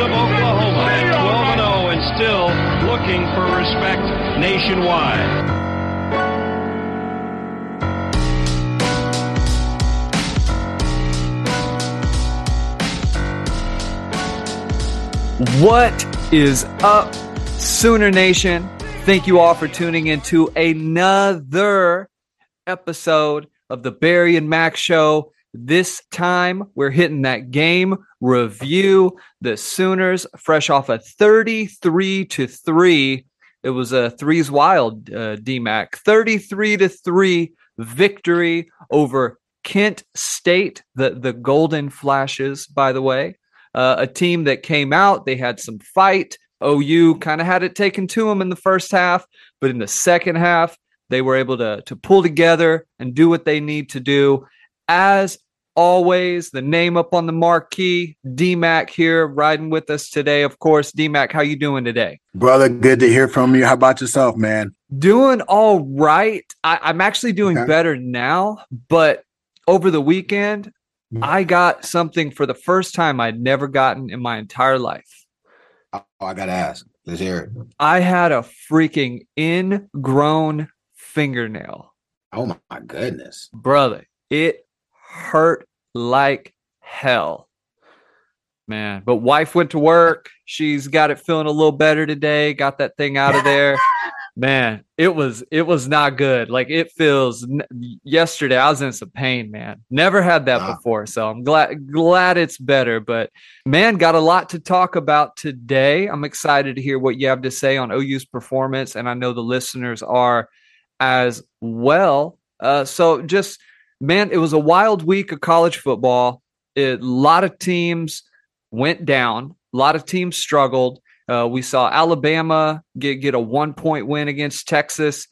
of Oklahoma at 12 0 and still looking for respect nationwide. What is up, Sooner Nation? Thank you all for tuning into another episode of the Barry and Mack Show. This time we're hitting that game review. The Sooners, fresh off a 33 to 3. It was a threes wild, uh, DMAC. 33 to 3 victory over Kent State, the, the Golden Flashes, by the way uh, a team that came out. They had some fight. OU kind of had it taken to them in the first half, but in the second half, they were able to to pull together and do what they need to do. As always, the name up on the marquee, DMAC here riding with us today. Of course, DMAC, how you doing today? Brother, good to hear from you. How about yourself, man? Doing all right. I, am actually doing okay. better now, but over the weekend, Mm-hmm. I got something for the first time I'd never gotten in my entire life. Oh, I gotta ask. Let's hear it. I had a freaking ingrown fingernail. Oh my goodness. Brother, it hurt like hell. Man, but wife went to work. She's got it feeling a little better today. Got that thing out of there. man it was it was not good like it feels yesterday i was in some pain man never had that wow. before so i'm glad glad it's better but man got a lot to talk about today i'm excited to hear what you have to say on ou's performance and i know the listeners are as well uh, so just man it was a wild week of college football it, a lot of teams went down a lot of teams struggled uh, we saw Alabama get get a one point win against Texas.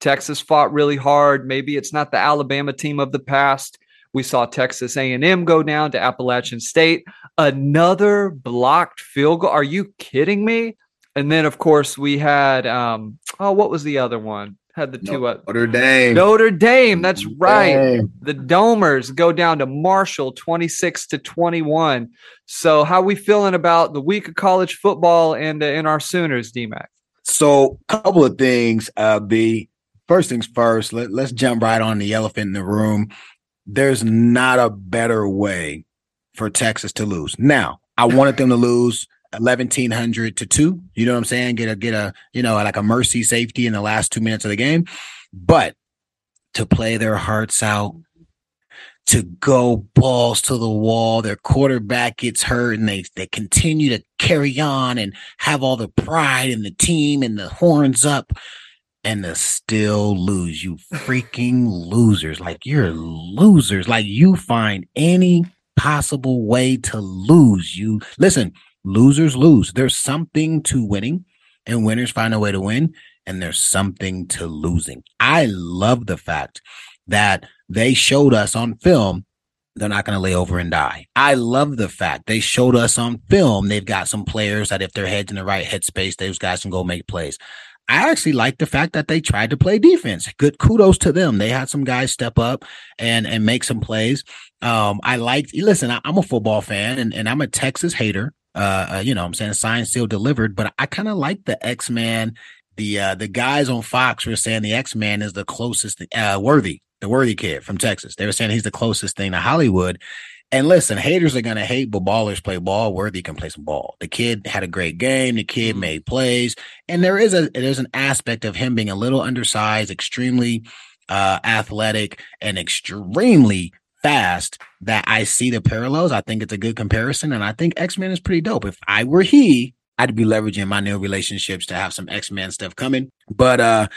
Texas fought really hard. Maybe it's not the Alabama team of the past. We saw Texas A&M go down to Appalachian State. Another blocked field goal. Are you kidding me? And then of course we had um, oh what was the other one? Had the two up. Notre Dame. Notre Dame, that's right. Dame. The Domers go down to Marshall 26 to 21. So how we feeling about the week of college football and uh, in our Sooners, DMAC? So a couple of things, uh B. First things first, let, let's jump right on the elephant in the room. There's not a better way for Texas to lose. Now, I wanted them to lose eleven hundred to two. You know what I'm saying? Get a get a you know like a mercy safety in the last two minutes of the game, but to play their hearts out, to go balls to the wall. Their quarterback gets hurt, and they they continue to carry on and have all the pride in the team and the horns up. And to still lose, you freaking losers. Like you're losers. Like you find any possible way to lose. You listen, losers lose. There's something to winning, and winners find a way to win, and there's something to losing. I love the fact that they showed us on film they're not going to lay over and die. I love the fact they showed us on film they've got some players that if their head's in the right headspace, those guys can go make plays. I actually like the fact that they tried to play defense. Good kudos to them. They had some guys step up and and make some plays. Um, I liked. listen, I, am a football fan and, and I'm a Texas hater. Uh, uh, you know, I'm saying signed, still delivered, but I kind of like the X Man. The uh, the guys on Fox were saying the X Man is the closest uh, worthy, the worthy kid from Texas. They were saying he's the closest thing to Hollywood. And listen, haters are gonna hate, but ballers play ball. Worthy can play some ball. The kid had a great game. The kid mm-hmm. made plays, and there is a there's an aspect of him being a little undersized, extremely uh, athletic, and extremely fast that I see the parallels. I think it's a good comparison. And I think X Men is pretty dope. If I were he, I'd be leveraging my new relationships to have some X Men stuff coming. But uh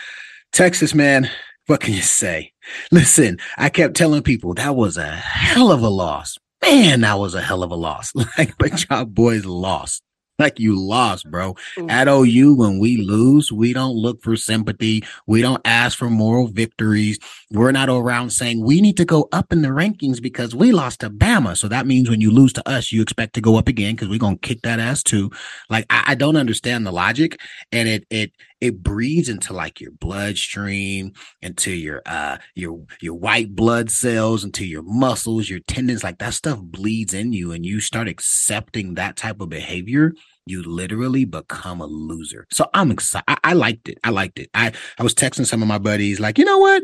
Texas, man, what can you say? Listen, I kept telling people that was a hell of a loss. Man, that was a hell of a loss. Like, but y'all boys lost. Like you lost, bro. Mm. At OU, when we lose, we don't look for sympathy. We don't ask for moral victories. We're not around saying we need to go up in the rankings because we lost to Bama. So that means when you lose to us, you expect to go up again because we're gonna kick that ass too. Like I, I don't understand the logic, and it it it breeds into like your bloodstream, into your uh your your white blood cells, into your muscles, your tendons. Like that stuff bleeds in you, and you start accepting that type of behavior you literally become a loser. So I'm excited. I, I, liked it. I liked it. I, I was texting some of my buddies, like, you know what?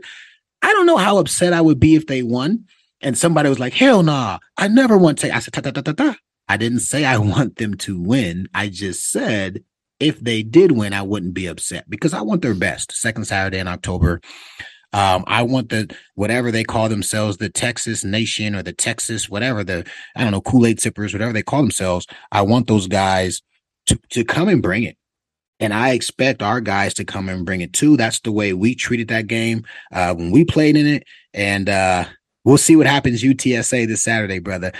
I don't know how upset I would be if they won. And somebody was like, hell nah, I never want to. I said, ta ta ta ta ta. I didn't say I want them to win. I just said if they did win, I wouldn't be upset because I want their best. Second Saturday in October. Um, I want the whatever they call themselves, the Texas Nation or the Texas, whatever the I don't know, Kool-Aid sippers, whatever they call themselves. I want those guys to, to come and bring it. And I expect our guys to come and bring it too. That's the way we treated that game uh, when we played in it. And uh, we'll see what happens UTSA this Saturday, brother.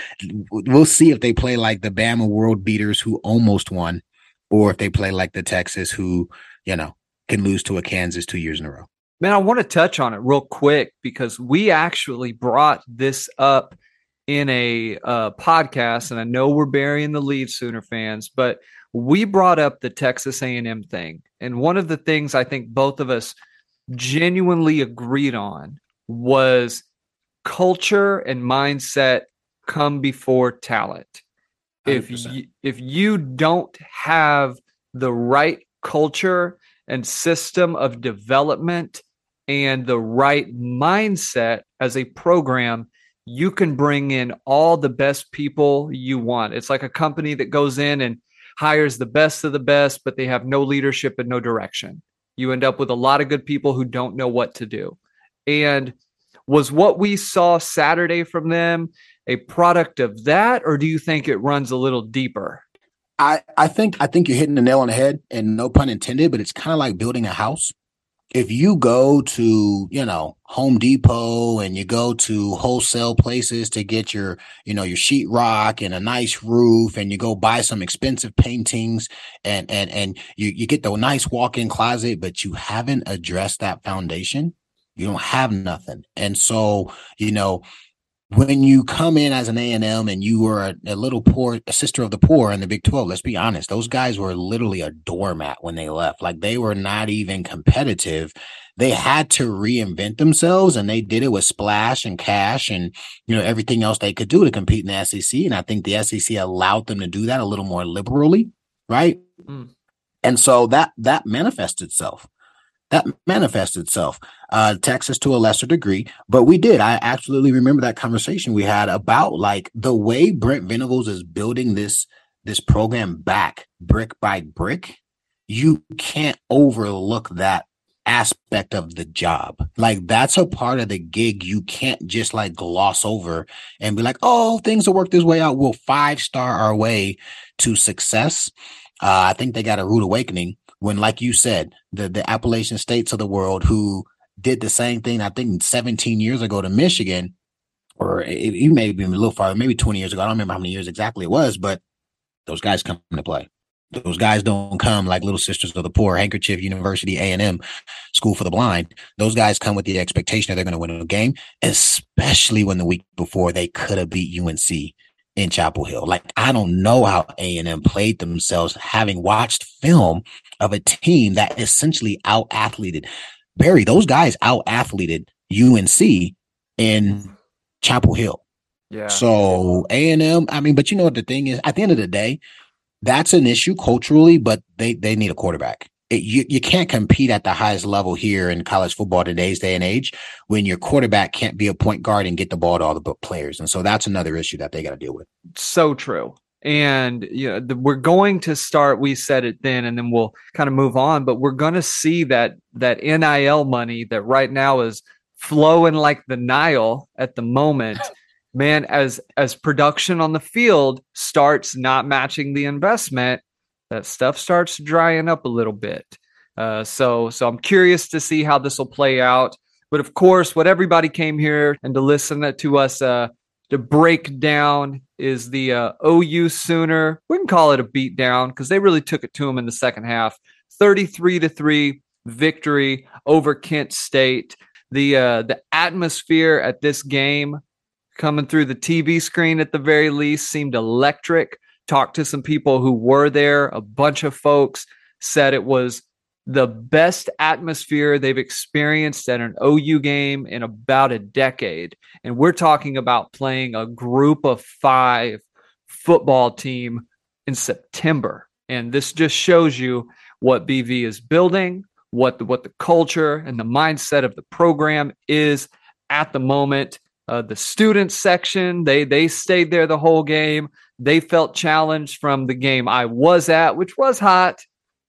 We'll see if they play like the Bama world beaters who almost won, or if they play like the Texas who, you know, can lose to a Kansas two years in a row. Man, I want to touch on it real quick because we actually brought this up in a uh, podcast, and I know we're burying the lead, Sooner fans, but we brought up the Texas A&M thing, and one of the things I think both of us genuinely agreed on was culture and mindset come before talent. 100%. If you, if you don't have the right culture and system of development and the right mindset as a program, you can bring in all the best people you want. It's like a company that goes in and hires the best of the best, but they have no leadership and no direction. You end up with a lot of good people who don't know what to do. And was what we saw Saturday from them a product of that, or do you think it runs a little deeper? I, I think I think you're hitting the nail on the head, and no pun intended, but it's kind of like building a house if you go to you know home depot and you go to wholesale places to get your you know your sheetrock and a nice roof and you go buy some expensive paintings and and and you, you get the nice walk-in closet but you haven't addressed that foundation you don't have nothing and so you know when you come in as an A&M and you were a, a, little poor, a sister of the poor in the Big 12, let's be honest, those guys were literally a doormat when they left. Like they were not even competitive. They had to reinvent themselves and they did it with splash and cash and, you know, everything else they could do to compete in the SEC. And I think the SEC allowed them to do that a little more liberally. Right. Mm. And so that, that manifests itself that manifests itself uh, Texas to a lesser degree, but we did. I absolutely remember that conversation we had about like the way Brent Venables is building this this program back brick by brick. You can't overlook that aspect of the job. Like that's a part of the gig you can't just like gloss over and be like, "Oh, things will work this way out. We'll five star our way to success." Uh, I think they got a rude awakening when, like you said, the the Appalachian states of the world who did the same thing, I think 17 years ago to Michigan, or it, may be a little farther, maybe 20 years ago. I don't remember how many years exactly it was, but those guys come to play. Those guys don't come like Little Sisters of the Poor, Handkerchief University, A and M, School for the Blind. Those guys come with the expectation that they're going to win a game, especially when the week before they could have beat UNC in Chapel Hill. Like I don't know how A and M played themselves, having watched film of a team that essentially out athleted Barry, those guys out athleted UNC in Chapel Hill. Yeah. So A and M, I mean, but you know what the thing is? At the end of the day, that's an issue culturally, but they they need a quarterback. It, you you can't compete at the highest level here in college football today's day and age when your quarterback can't be a point guard and get the ball to all the players, and so that's another issue that they got to deal with. So true and you know the, we're going to start we said it then and then we'll kind of move on but we're going to see that that nil money that right now is flowing like the nile at the moment man as as production on the field starts not matching the investment that stuff starts drying up a little bit. Uh, so so i'm curious to see how this will play out. But of course what everybody came here and to listen to us uh, to break down is the uh, OU Sooner. We can call it a beat down because they really took it to them in the second half. 33 to 3 victory over Kent State. The uh, the atmosphere at this game coming through the TV screen at the very least seemed electric. Talked to some people who were there. A bunch of folks said it was the best atmosphere they've experienced at an OU game in about a decade. And we're talking about playing a group of five football team in September. And this just shows you what BV is building, what the, what the culture and the mindset of the program is at the moment. Uh, the student section, they they stayed there the whole game. They felt challenged from the game I was at, which was hot.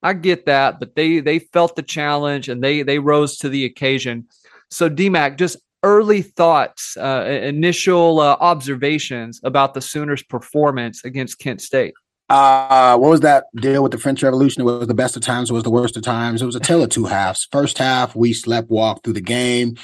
I get that, but they they felt the challenge and they they rose to the occasion. So DMAC, just early thoughts, uh, initial uh, observations about the Sooners' performance against Kent State. Uh, what was that deal with the French Revolution? It was the best of times, it was the worst of times. It was a tale of two halves. First half, we slept walk through the game.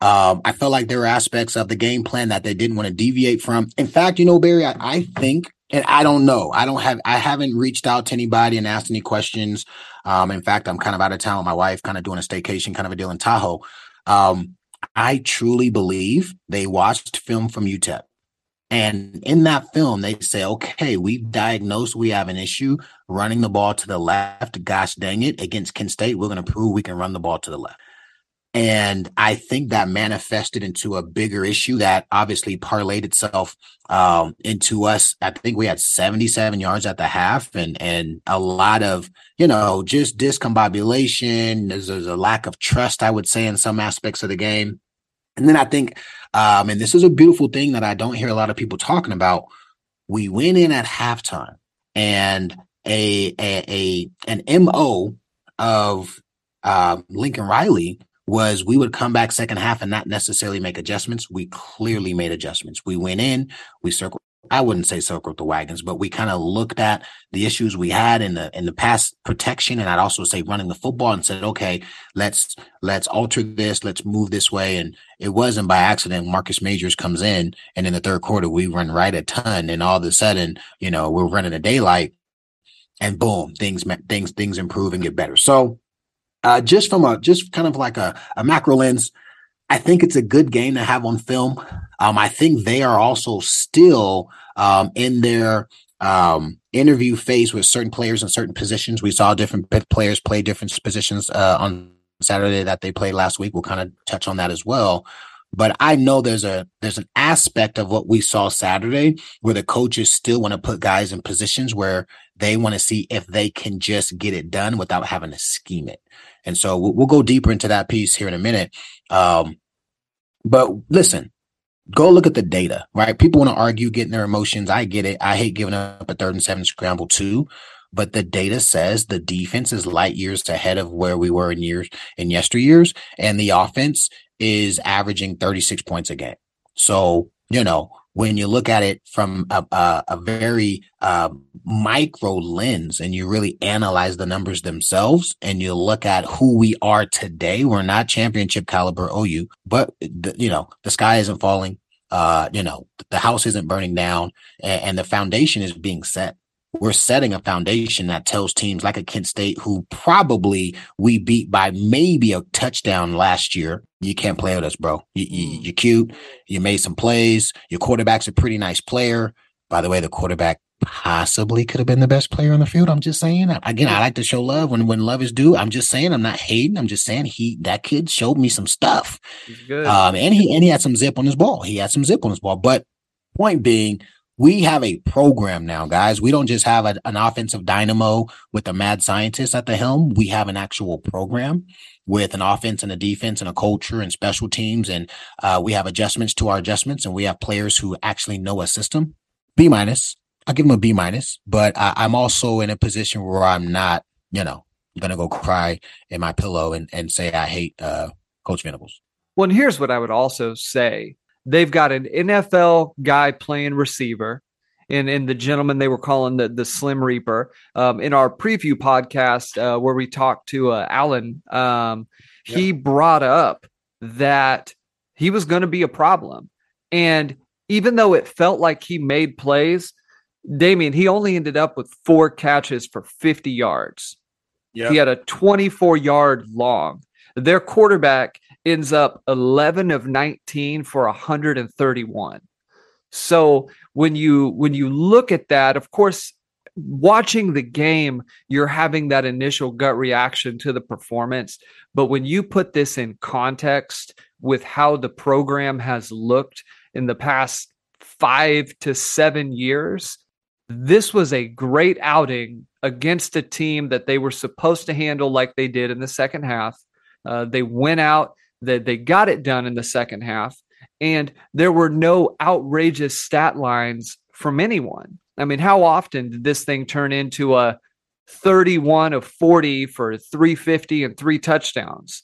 Um, I felt like there were aspects of the game plan that they didn't want to deviate from. In fact, you know, Barry, I, I think and I don't know. I don't have. I haven't reached out to anybody and asked any questions. Um, in fact, I'm kind of out of town with my wife, kind of doing a staycation, kind of a deal in Tahoe. Um, I truly believe they watched film from UTEP, and in that film, they say, "Okay, we've diagnosed we have an issue running the ball to the left. Gosh dang it! Against Kent State, we're going to prove we can run the ball to the left." And I think that manifested into a bigger issue that obviously parlayed itself um, into us. I think we had 77 yards at the half and and a lot of, you know, just discombobulation. There's, there's a lack of trust, I would say, in some aspects of the game. And then I think, um, and this is a beautiful thing that I don't hear a lot of people talking about. We went in at halftime and a a, a an MO of uh, Lincoln Riley was we would come back second half and not necessarily make adjustments. We clearly made adjustments. We went in, we circled. I wouldn't say circled the wagons, but we kind of looked at the issues we had in the in the past protection, and I'd also say running the football, and said, okay, let's let's alter this, let's move this way. And it wasn't by accident. Marcus Majors comes in, and in the third quarter, we run right a ton, and all of a sudden, you know, we're running a daylight, and boom, things things things improve and get better. So uh, just from a just kind of like a, a macro lens, I think it's a good game to have on film. Um, I think they are also still um, in their um, interview phase with certain players in certain positions. We saw different players play different positions uh, on Saturday that they played last week. We'll kind of touch on that as well. But I know there's a there's an aspect of what we saw Saturday where the coaches still want to put guys in positions where they want to see if they can just get it done without having to scheme it. And so we'll, we'll go deeper into that piece here in a minute. Um, but listen, go look at the data, right? People want to argue getting their emotions. I get it. I hate giving up a third and seven scramble too. But the data says the defense is light years ahead of where we were in years in yesteryears, and the offense is averaging 36 points a game. So, you know, when you look at it from a, a, a very uh, micro lens and you really analyze the numbers themselves and you look at who we are today, we're not championship caliber OU, but the, you know, the sky isn't falling. Uh, you know, the house isn't burning down and, and the foundation is being set we're setting a foundation that tells teams like a Kent State, who probably we beat by maybe a touchdown last year. You can't play with us, bro. You, you, mm. you're cute. You made some plays. Your quarterback's a pretty nice player. By the way, the quarterback possibly could have been the best player on the field. I'm just saying. Again, I like to show love when when love is due. I'm just saying. I'm not hating. I'm just saying he that kid showed me some stuff. Um, and he and he had some zip on his ball. He had some zip on his ball. But point being, we have a program now, guys. We don't just have a, an offensive dynamo with a mad scientist at the helm. We have an actual program with an offense and a defense and a culture and special teams. And uh, we have adjustments to our adjustments, and we have players who actually know a system. B minus. I'll give them a B minus, but I, I'm also in a position where I'm not, you know, gonna go cry in my pillow and, and say I hate uh, Coach Venables. Well, and here's what I would also say They've got an NFL guy playing receiver. In, in the gentleman they were calling the, the Slim Reaper. Um, in our preview podcast, uh, where we talked to uh, Alan, um, he brought up that he was going to be a problem. And even though it felt like he made plays, Damian, he only ended up with four catches for 50 yards. Yep. He had a 24 yard long. Their quarterback ends up 11 of 19 for 131. So when you when you look at that, of course, watching the game, you're having that initial gut reaction to the performance. But when you put this in context with how the program has looked in the past five to seven years, this was a great outing against a team that they were supposed to handle like they did in the second half. Uh, they went out, they, they got it done in the second half, and there were no outrageous stat lines from anyone. I mean, how often did this thing turn into a 31 of 40 for 350 and three touchdowns?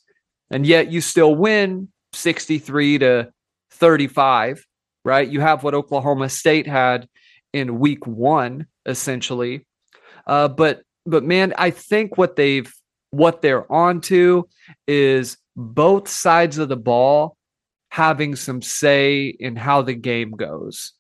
And yet you still win 63 to 35, right? You have what Oklahoma State had in week one, essentially. Uh, but but man, I think what they've what they're onto is both sides of the ball having some say in how the game goes.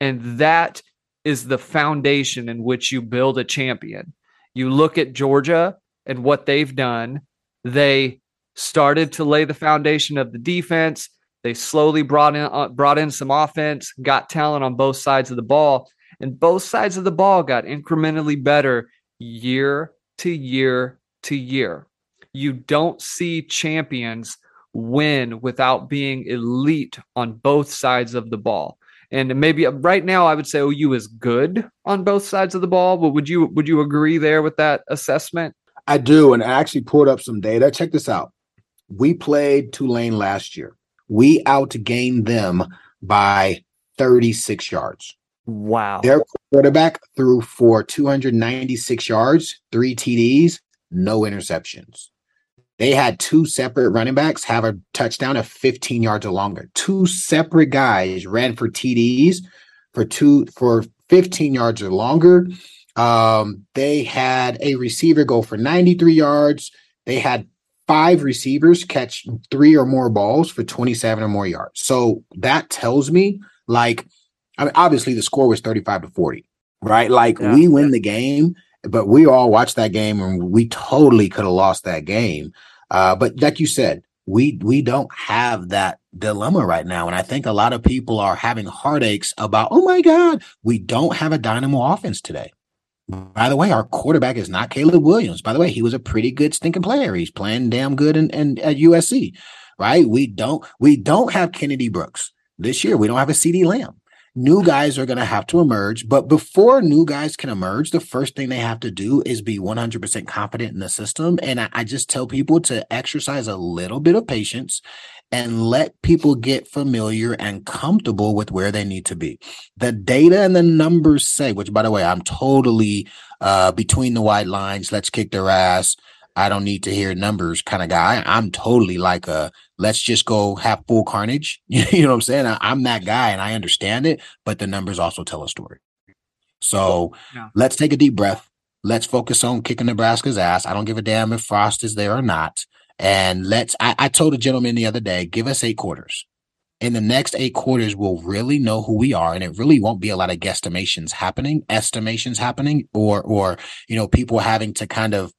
And that is the foundation in which you build a champion. You look at Georgia and what they've done. They started to lay the foundation of the defense. They slowly brought in uh, brought in some offense, got talent on both sides of the ball, and both sides of the ball got incrementally better year to year to year. You don't see champions win without being elite on both sides of the ball. And maybe uh, right now I would say OU is good on both sides of the ball, but would you would you agree there with that assessment? I do, and I actually pulled up some data. Check this out. We played Tulane last year. We outgained them by 36 yards. Wow. Their quarterback threw for 296 yards, three TDs, no interceptions. They had two separate running backs have a touchdown of 15 yards or longer. Two separate guys ran for TDs for two for 15 yards or longer. Um, they had a receiver go for 93 yards. They had five receivers catch three or more balls for 27 or more yards. So that tells me like I mean, obviously the score was 35 to 40, right? Like yeah. we win the game, but we all watched that game and we totally could have lost that game. Uh, but like you said, we we don't have that dilemma right now. And I think a lot of people are having heartaches about, oh my God, we don't have a dynamo offense today. By the way, our quarterback is not Caleb Williams. By the way, he was a pretty good stinking player. He's playing damn good in, in at USC, right? We don't we don't have Kennedy Brooks this year. We don't have a CeeDee Lamb new guys are going to have to emerge. But before new guys can emerge, the first thing they have to do is be 100% confident in the system. And I, I, just tell people to exercise a little bit of patience and let people get familiar and comfortable with where they need to be. The data and the numbers say, which by the way, I'm totally uh, between the white lines. Let's kick their ass. I don't need to hear numbers kind of guy. I'm totally like a let's just go have full carnage. you know what I'm saying? I, am that guy and I understand it, but the numbers also tell a story. So yeah. let's take a deep breath. Let's focus on kicking Nebraska's ass. I don't give a damn if Frost is there or not. And let's, I, I told a gentleman the other day, give us eight quarters. In the next eight quarters, we'll really know who we are, and it really won't be a lot of guesstimations happening, estimations happening, or or you know people having to kind of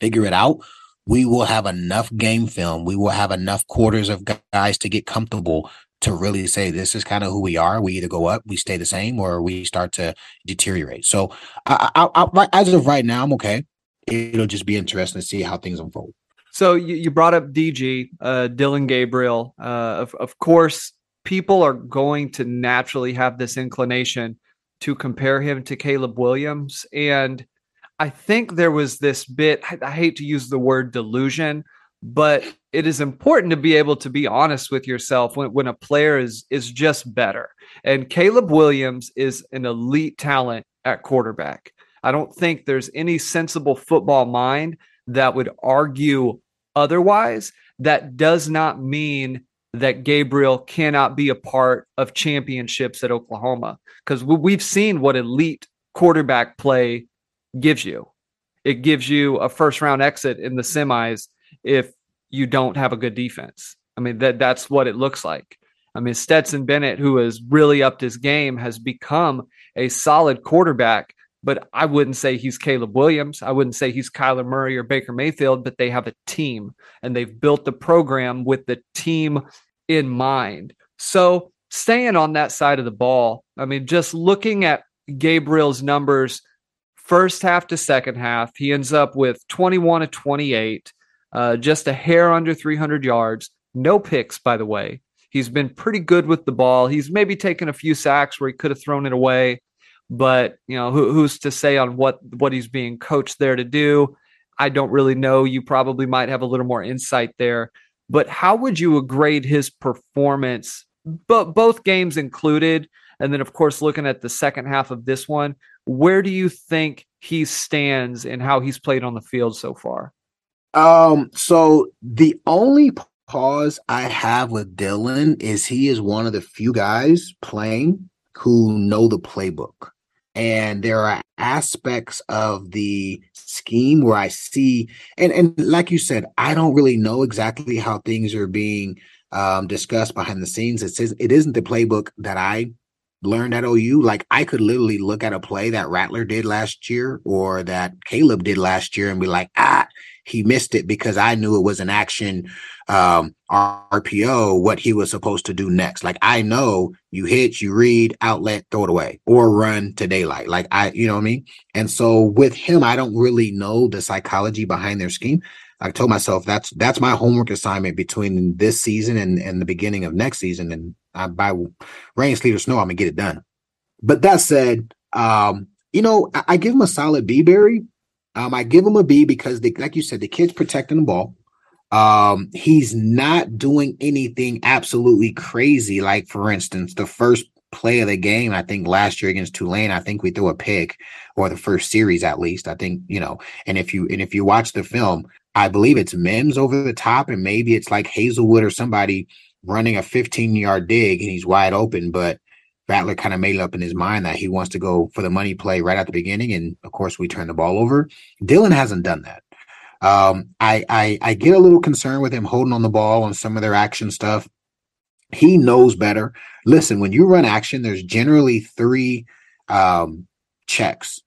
figure it out, we will have enough game film. We will have enough quarters of guys to get comfortable to really say this is kind of who we are. We either go up, we stay the same, or we start to deteriorate. So, I, I, I, as of right now, I'm okay. It'll just be interesting to see how things unfold. So you, you brought up DG, uh, Dillon Gabriel. Uh, of, of course, people are going to naturally have this inclination to compare him to Caleb Williams, and I think there was this bit, I, I hate to use the word delusion, but it is important to be able to be honest with yourself when, when a player is is just better. And Caleb Williams is an elite talent at quarterback. I don't think there's any sensible football mind that would argue otherwise. That does not mean that Gabriel cannot be a part of championships at Oklahoma because we've seen what elite quarterback play gives you. It gives you a first round exit in the semis if you don't have a good defense. I mean that that's what it looks like. I mean, Stetson Bennett, who has really upped his game, has become a solid quarterback. But I wouldn't say he's Caleb Williams. I wouldn't say he's Kyler Murray or Baker Mayfield, but they have a team and they've built the program with the team in mind. So, staying on that side of the ball, I mean, just looking at Gabriel's numbers first half to second half, he ends up with 21 to 28, uh, just a hair under 300 yards, no picks, by the way. He's been pretty good with the ball. He's maybe taken a few sacks where he could have thrown it away, but you know who, who's to say on what what he's being coached there to do? I don't really know. You probably might have a little more insight there. But how would you grade his performance, but both games included? And then, of course, looking at the second half of this one, where do you think he stands and how he's played on the field so far? Um, so the only pause I have with Dillon is he is one of the few guys playing who know the playbook. And there are aspects of the scheme where I see, and, and like you said, I don't really know exactly how things are being um, discussed behind the scenes. It says it isn't the playbook that I learned at OU. Like I could literally look at a play that Rattler did last year or that Caleb did last year and be like, ah, he missed it because I knew it was an action um, RPO, what he was supposed to do next. Like I know you hit, you read, outlet, throw it away, or run to daylight. Like I, you know what I mean? And so with him, I don't really know the psychology behind their scheme. I told myself that's that's my homework assignment between this season and, and the beginning of next season. And I, by rain, sleet, or snow, I'm gonna get it done. But that said, um, you know, I, I give him a solid B, Barry. Um, I give him a B because, the, like you said, the kid's protecting the ball. Um, he's not doing anything absolutely crazy. Like, for instance, the first play of the game, I think last year against Tulane, I think we threw a pick, or the first series at least. I think you know. And if you and if you watch the film, I believe it's Mims over the top, and maybe it's like Hazelwood or somebody running a 15 yard dig, and he's wide open, but Rattler kind of made it up in his mind that he wants to go for the money play right at the beginning, and of course we turn the ball over. Dillon hasn't done that. Um, I, I I get a little concerned with him holding on the ball on some of their action stuff. He knows better. Listen, when you run action, there's generally three um, checks,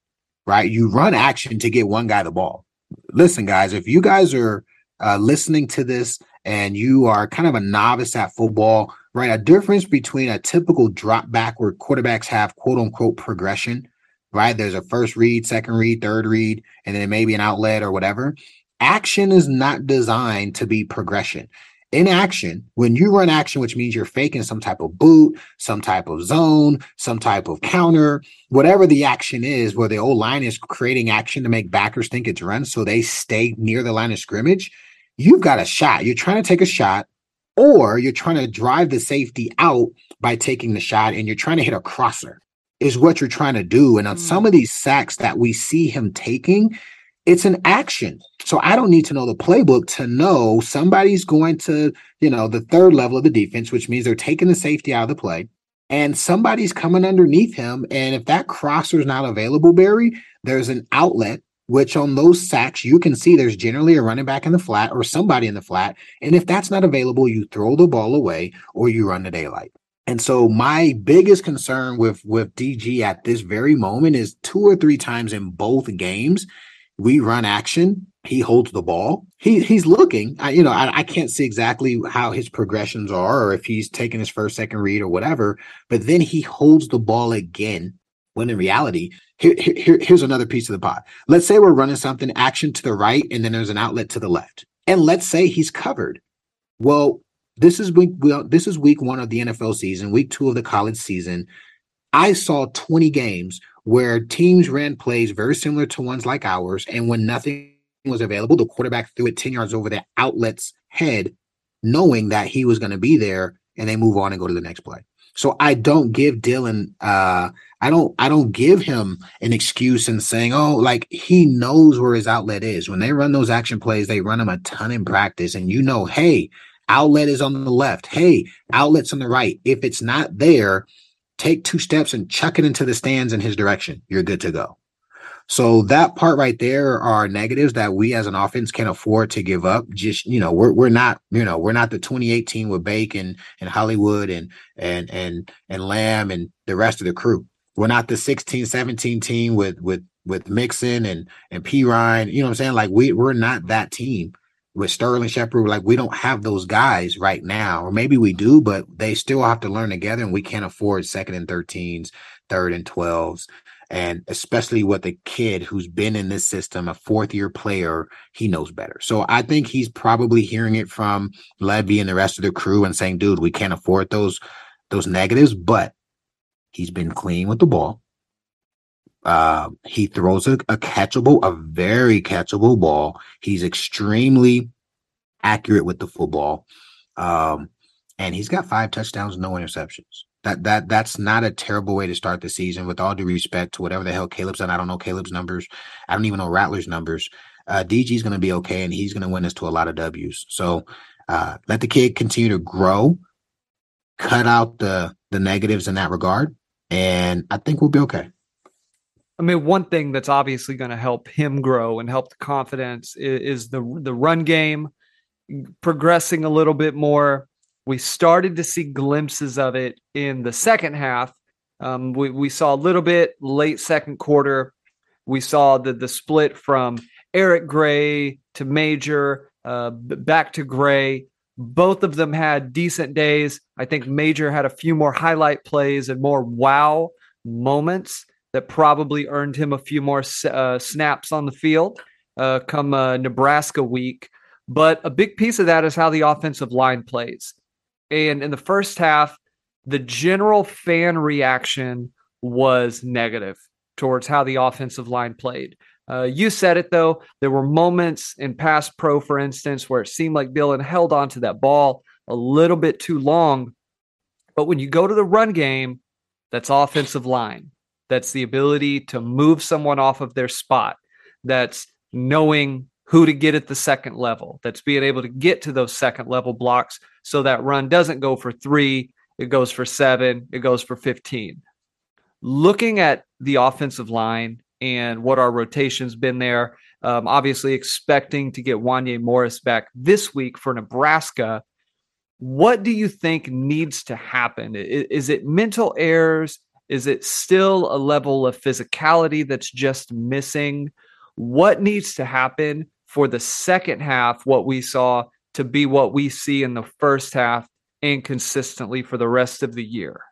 right? You run action to get one guy the ball. Listen, guys, if you guys are uh, listening to this and you are kind of a novice at football, right? A difference between a typical drop back where quarterbacks have quote unquote progression, right? There's a first read, second read, third read, and then maybe an outlet or whatever. Action is not designed to be progression. In action, when you run action, which means you're faking some type of boot, some type of zone, some type of counter, whatever the action is, where the old line is creating action to make backers think it's run, so they stay near the line of scrimmage you've got a shot. You're trying to take a shot, or you're trying to drive the safety out by taking the shot, and you're trying to hit a crosser, is what you're trying to do. And on mm. some of these sacks that we see him taking, it's an action. So I don't need to know the playbook to know somebody's going to, you know, the third level of the defense, which means they're taking the safety out of the play. And somebody's coming underneath him. And if that crosser is not available, Barry, there's an outlet which on those sacks, you can see there's generally a running back in the flat or somebody in the flat. And if that's not available, you throw the ball away or you run the daylight. And so my biggest concern with with DG at this very moment is two or three times in both games, we run action. He holds the ball. He he's looking. I, you know, I, I can't see exactly how his progressions are, or if he's taking his first, second read, or whatever. But then he holds the ball again. When in reality, here, here, here's another piece of the pot. Let's say we're running something action to the right, and then there's an outlet to the left. And let's say he's covered. Well, this is week well, this is week one of the NFL season, week two of the college season. I saw 20 games where teams ran plays very similar to ones like ours, and when nothing was available, the quarterback threw it 10 yards over the outlet's head, knowing that he was going to be there, and they move on and go to the next play. So I don't give Dillon uh I don't I don't give him an excuse and saying, "Oh, like he knows where his outlet is." When they run those action plays, they run them a ton in practice and you know, "Hey, outlet is on the left. Hey, outlet's on the right." If it's not there, take two steps and chuck it into the stands in his direction. You're good to go. So that part right there are negatives that we as an offense can afford to give up. Just you know, we're we're not you know we're not the 2018 with Baker and Hollywood and and and and Lamb and the rest of the crew. We're not the 16, 17 team with with with Mixon and and Perine. You know what I'm saying? Like we we're not that team with Sterling Shepard. Like we don't have those guys right now, or maybe we do, but they still have to learn together, and we can't afford second and 13s, third and 12s. And especially with a kid who's been in this system, a fourth year player, he knows better. So I think he's probably hearing it from Lebby and the rest of the crew and saying, dude, we can't afford those those negatives, but he's been clean with the ball. Uh, he throws a, a catchable, a very catchable ball. He's extremely accurate with the football. Um, and he's got five touchdowns, no interceptions. That that that's not a terrible way to start the season. With all due respect to whatever the hell Caleb's done, I don't know Caleb's numbers. I don't even know Rattler's numbers. Uh, DG's going to be okay, and he's going to win us to a lot of W's. So uh, let the kid continue to grow, cut out the the negatives in that regard, and I think we'll be okay. I mean, one thing that's obviously going to help him grow and help the confidence is, is, the the run game progressing a little bit more. We started to see glimpses of it in the second half. Um, we we saw a little bit late second quarter. We saw the the split from Eric Gray to Major, uh, back to Gray. Both of them had decent days. I think Major had a few more highlight plays and more wow moments that probably earned him a few more uh, snaps on the field uh, come uh, Nebraska week. But a big piece of that is how the offensive line plays. And in the first half, the general fan reaction was negative towards how the offensive line played. Uh, you said it though. There were moments in pass pro, for instance, where it seemed like Dillon held onto that ball a little bit too long. But when you go to the run game, that's offensive line. That's the ability to move someone off of their spot. That's knowing who to get at the second level. That's being able to get to those second level blocks so that run doesn't go for three, it goes for seven, it goes for 15. Looking at the offensive line and what our rotation's been there, um, obviously expecting to get Wanya Morris back this week for Nebraska. What do you think needs to happen? Is, is it mental errors? Is it still a level of physicality that's just missing? What needs to happen for the second half, what we saw, to be what we see in the first half and consistently for the rest of the year?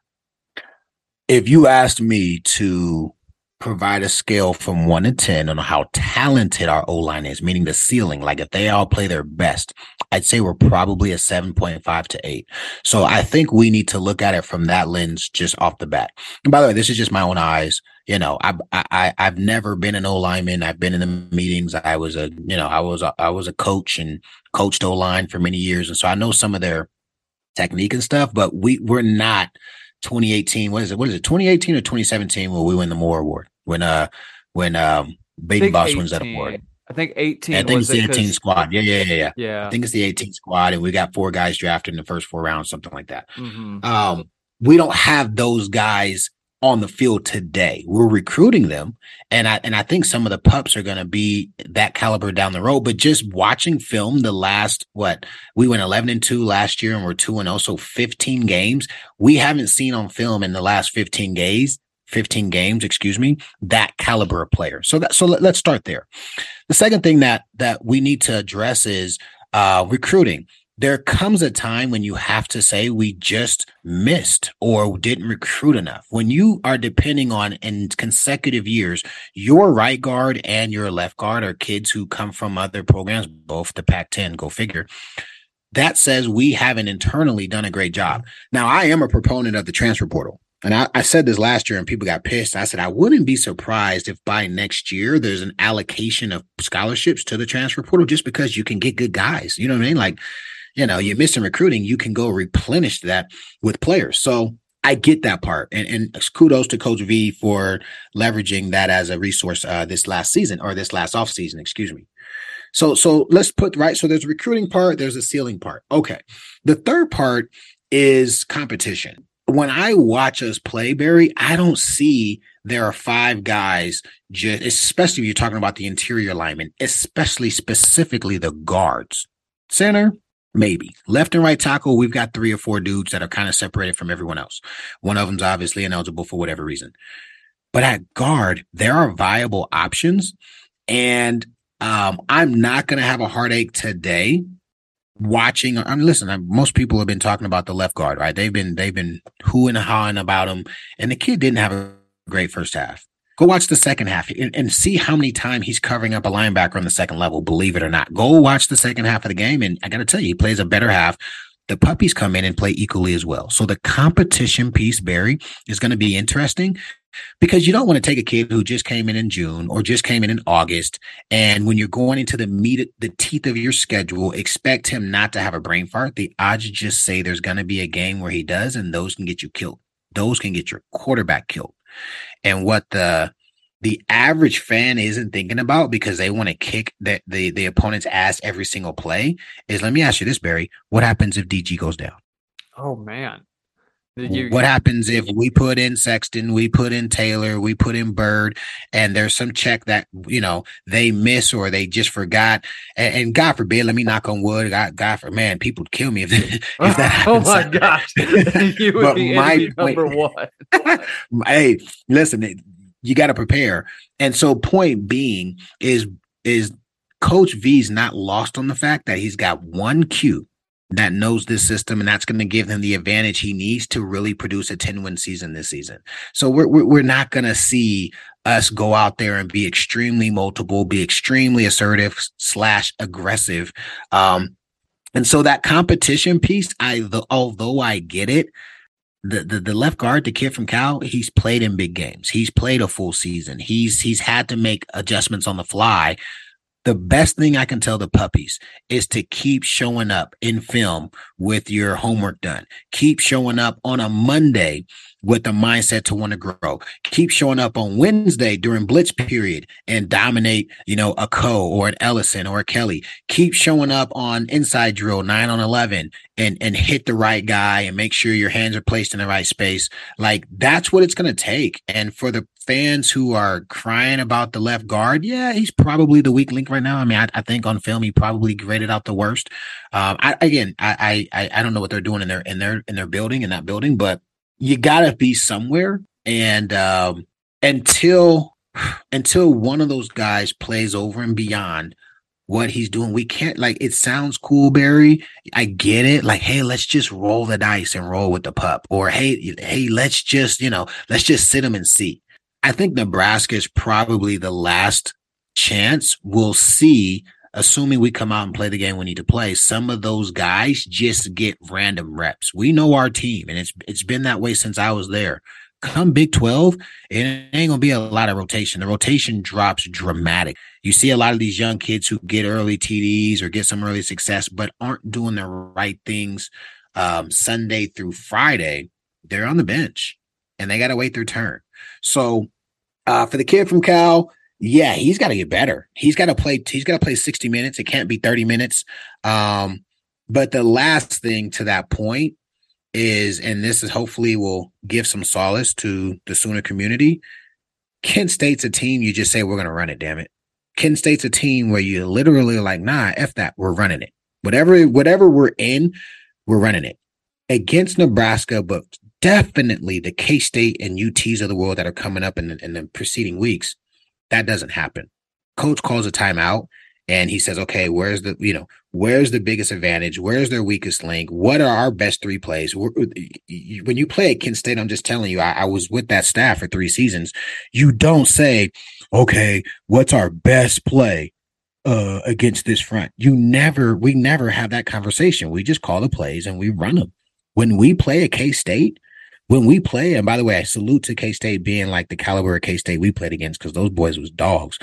If you asked me to provide a scale from one to 10 on how talented our O line is, meaning the ceiling, like if they all play their best, I'd say we're probably a 7.5 to 8. So I think we need to look at it from that lens just off the bat. And by the way, this is just my own eyes. You know, I, I, I've never been an O lineman. I've been in the meetings. I was a, you know, I was a, I was a coach and coached O line for many years. And so I know some of their technique and stuff, but we, we're not 2018. What is it? What is it? 2018 or 2017 when we win the Moore Award? When, uh, when, um, Baby Boss 18. wins that award. I think 18. I think it's the 18 squad. Yeah, yeah, yeah, yeah. Yeah. I think it's the 18 squad, and we got four guys drafted in the first four rounds, something like that. Mm-hmm. Um, we don't have those guys on the field today. We're recruiting them, and I and I think some of the pups are going to be that caliber down the road. But just watching film, the last what we went 11 and two last year, and we're two and also 15 games. We haven't seen on film in the last 15 days 15 games, excuse me, that caliber of player. So that so let, us start there. The second thing that that we need to address is uh, recruiting. There comes a time when you have to say we just missed or didn't recruit enough. When you are depending on in consecutive years, your right guard and your left guard are kids who come from other programs, both the Pac-10, go figure that says we haven't internally done a great job. Now, I am a proponent of the transfer portal and I, I, said this last year and people got pissed. I said, I wouldn't be surprised if by next year there's an allocation of scholarships to the transfer portal just because you can get good guys. You know what I mean? Like, you know, you're missing recruiting, you can go replenish that with players. So I get that part. And, and kudos to Coach V for leveraging that as a resource uh, this last season or this last off season, excuse me. So so let's put right. So there's a recruiting part, there's a ceiling part. Okay. The third part is competition when I watch us play, Barry, I don't see there are five guys, just especially if you're talking about the interior linemen, especially specifically the guards. Center, maybe. Left and right tackle, we've got three or four dudes that are kind of separated from everyone else. One of them's obviously ineligible for whatever reason. But at guard, there are viable options. And um, I'm not going to have a heartache today watching. I mean, listen, most people have been talking about the left guard, right? They've been they've been hooing and hawing about him, and the kid didn't have a great first half. Go watch the second half and, and, see how many times he's covering up a linebacker on the second level. Believe it or not, go watch the second half of the game, and I got to tell you, he plays a better half the puppies come in and play equally as well. So the competition piece, Barry, is going to be interesting because you don't want to take a kid who just came in in June or just came in in August, and when you're going into the meat, the teeth of your schedule, expect him not to have a brain fart. The odds just say there's going to be a game where he does, and those can get you killed. Those can get your quarterback killed. And what the the average fan isn't thinking about because they want to kick the, the, the opponent's ass every single play is let me ask you this, Barry. What happens if DG goes down? Oh man. You, what happens if we put in Sexton, we put in Taylor, we put in Bird, and there's some check that you know they miss or they just forgot, and, and God forbid, let me knock on wood. God, God for man, people would kill me if, if that oh happens. Oh my gosh, you would be my, number one. hey, listen, you got to prepare. And so point being is is coach V's not lost on the fact that he's got one Q that knows this system and that's going to give him the advantage he needs to really produce a 10 win season this season. So we're we're not going to see us go out there and be extremely multiple, be extremely assertive slash aggressive. Um, and so that competition piece, I the, although I get it, the, the the left guard, the kid from Cal, he's played in big games. He's played a full season. He's he's had to make adjustments on the fly. The best thing I can tell the puppies is to keep showing up in film with your homework done. Keep showing up on a Monday with the mindset to want to grow. Keep showing up on Wednesday during blitz period and dominate, you know, a Co or an Ellison or a Kelly. Keep showing up on inside drill nine on 11 and, and hit the right guy and make sure your hands are placed in the right space. Like that's what it's going to take. And for the fans who are crying about the left guard, yeah, he's probably the weak link right now. I mean, I, I think on film, he probably graded out the worst. Um, I, again, I, I, I don't know what they're doing in their, in their, in their building, in that building, but you gotta be somewhere. And um, until until one of those guys plays over and beyond what he's doing, we can't like it sounds cool, Barry. I get it. Like, hey, let's just roll the dice and roll with the pup. Or hey, hey, let's just, you know, let's just sit him and see. I think Nebraska is probably the last chance we'll see assuming we come out and play the game we need to play, some of those guys just get random reps. We know our team, and it's it's been that way since I was there. Come Big 12, it ain't gonna be a lot of rotation. The rotation drops dramatic. You see a lot of these young kids who get early TDs or get some early success, but aren't doing the right things um, Sunday through Friday. They're on the bench and they got to wait their turn. So uh, for the kid from Cal, yeah, he's got to get better. He's got to play. He's got to play sixty minutes. It can't be thirty minutes. Um, but the last thing to that point is, and this is hopefully will give some solace to the Sooner community. Kent State's a team you just say we're going to run it. Damn it, Kent State's a team where you literally like, nah, f that, we're running it. Whatever, whatever we're in, we're running it against Nebraska, but definitely the K State and UTs of the world that are coming up in the, in the preceding weeks that doesn't happen. Coach calls a timeout and he says, okay, where's the, you know, where's the biggest advantage? Where's their weakest link? What are our best three plays? When you play at Kent State, I'm just telling you, I, I was with that staff for three seasons. You don't say, okay, what's our best play? uh against this front. You never we never have that conversation. We just call the plays and we run them. When we play at K State, when we play, and by the way, I salute to K State being like the caliber of K State we played against because those boys was dogs.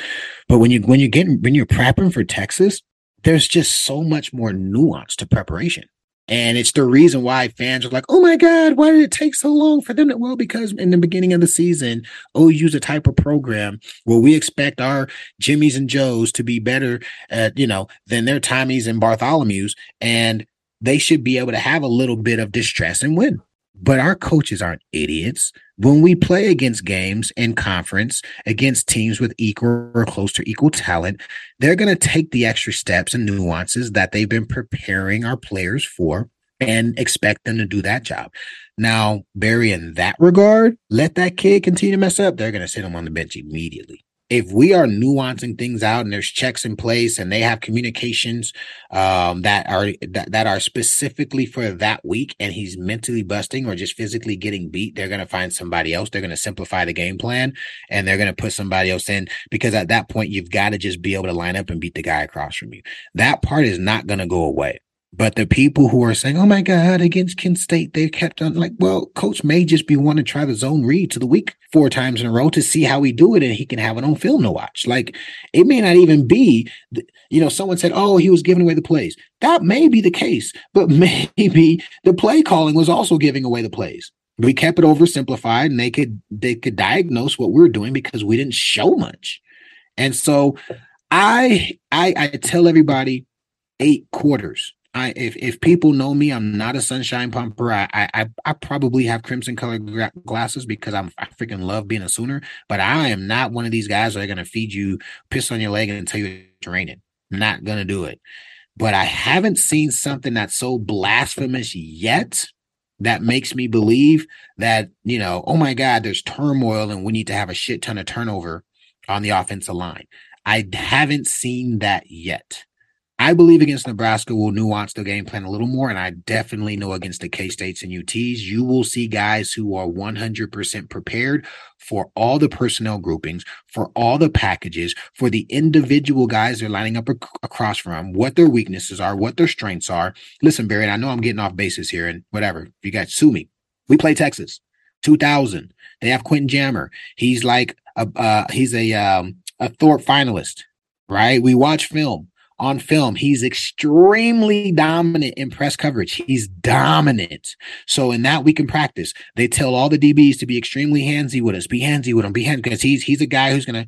But when you when you're getting when you're prepping for Texas, there's just so much more nuance to preparation. And it's the reason why fans are like, oh my God, why did it take so long for them to? Well, because in the beginning of the season, OU's a type of program where we expect our Jimmys and Joes to be better at, you know, than their Tommies and Bartholomew's. And they should be able to have a little bit of distress and win but our coaches aren't idiots. When we play against games in conference against teams with equal or close to equal talent, they're going to take the extra steps and nuances that they've been preparing our players for and expect them to do that job. Now, Barry, in that regard, let that kid continue to mess up. They're going to sit him on the bench immediately if we are nuancing things out and there's checks in place and they have communications um, that are that, that are specifically for that week and he's mentally busting or just physically getting beat they're going to find somebody else. They're going to simplify the game plan and they're going to put somebody else in because at that point you've got to just be able to line up and beat the guy across from you. That part is not going to go away but the people who are saying, "Oh my God," against Kent State, they kept on like, well, Coach may just be wanting to try the zone read to the week four times in a row to see how we do it, and he can have it on film to watch. Like, it may not even be, you know, someone said, "Oh, he was giving away the plays." That may be the case, but maybe the play calling was also giving away the plays. We kept it oversimplified, and they could they could diagnose what we we're doing because we didn't show much. And so, I I, I tell everybody eight quarters I if if people know me, I'm not a sunshine pumper. I I I probably have crimson colored glasses because I'm I freaking love being a Sooner. But I am not one of these guys that are gonna feed you piss on your leg and tell you it's raining. I'm not gonna do it. But I haven't seen something that's so blasphemous yet that makes me believe that you know, oh my God, there's turmoil and we need to have a shit ton of turnover on the offensive line. I haven't seen that yet. I believe against Nebraska will nuance the game plan a little more, and I definitely know against the K States and UTs, you will see guys who are 100% prepared for all the personnel groupings, for all the packages, for the individual guys they're lining up ac- across from, what their weaknesses are, what their strengths are. Listen, Barry, I know I'm getting off bases here, and whatever. You guys sue me, we play Texas, 2000. They have Quentin Jammer. He's like a uh, he's a um, a Thorpe finalist, right? We watch film on film. He's extremely dominant in press coverage. He's dominant. So in that we can practice. They tell all the DBs to be extremely handsy with us. Be handsy with him. Be handsy because he's he's a guy who's gonna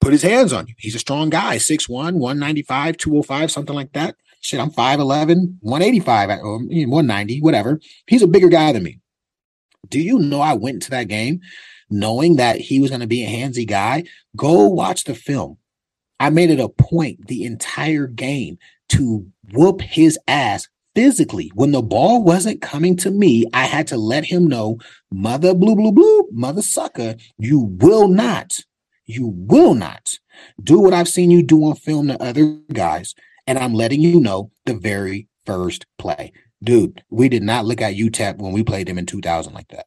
put his hands on you. He's a strong guy. 6'1, 195, 205, something like that. Shit, I'm 5'11, 185, or um, 190, whatever. He's a bigger guy than me. Do you know I went to that game knowing that he was going to be a handsy guy? Go watch the film. I made it a point the entire game to whoop his ass physically. When the ball wasn't coming to me, I had to let him know, mother blue, blue, blue, mother sucker, you will not, you will not do what I've seen you do on film to other guys. And I'm letting you know the very first play. Dude, we did not look at UTEP when we played them in 2000 like that.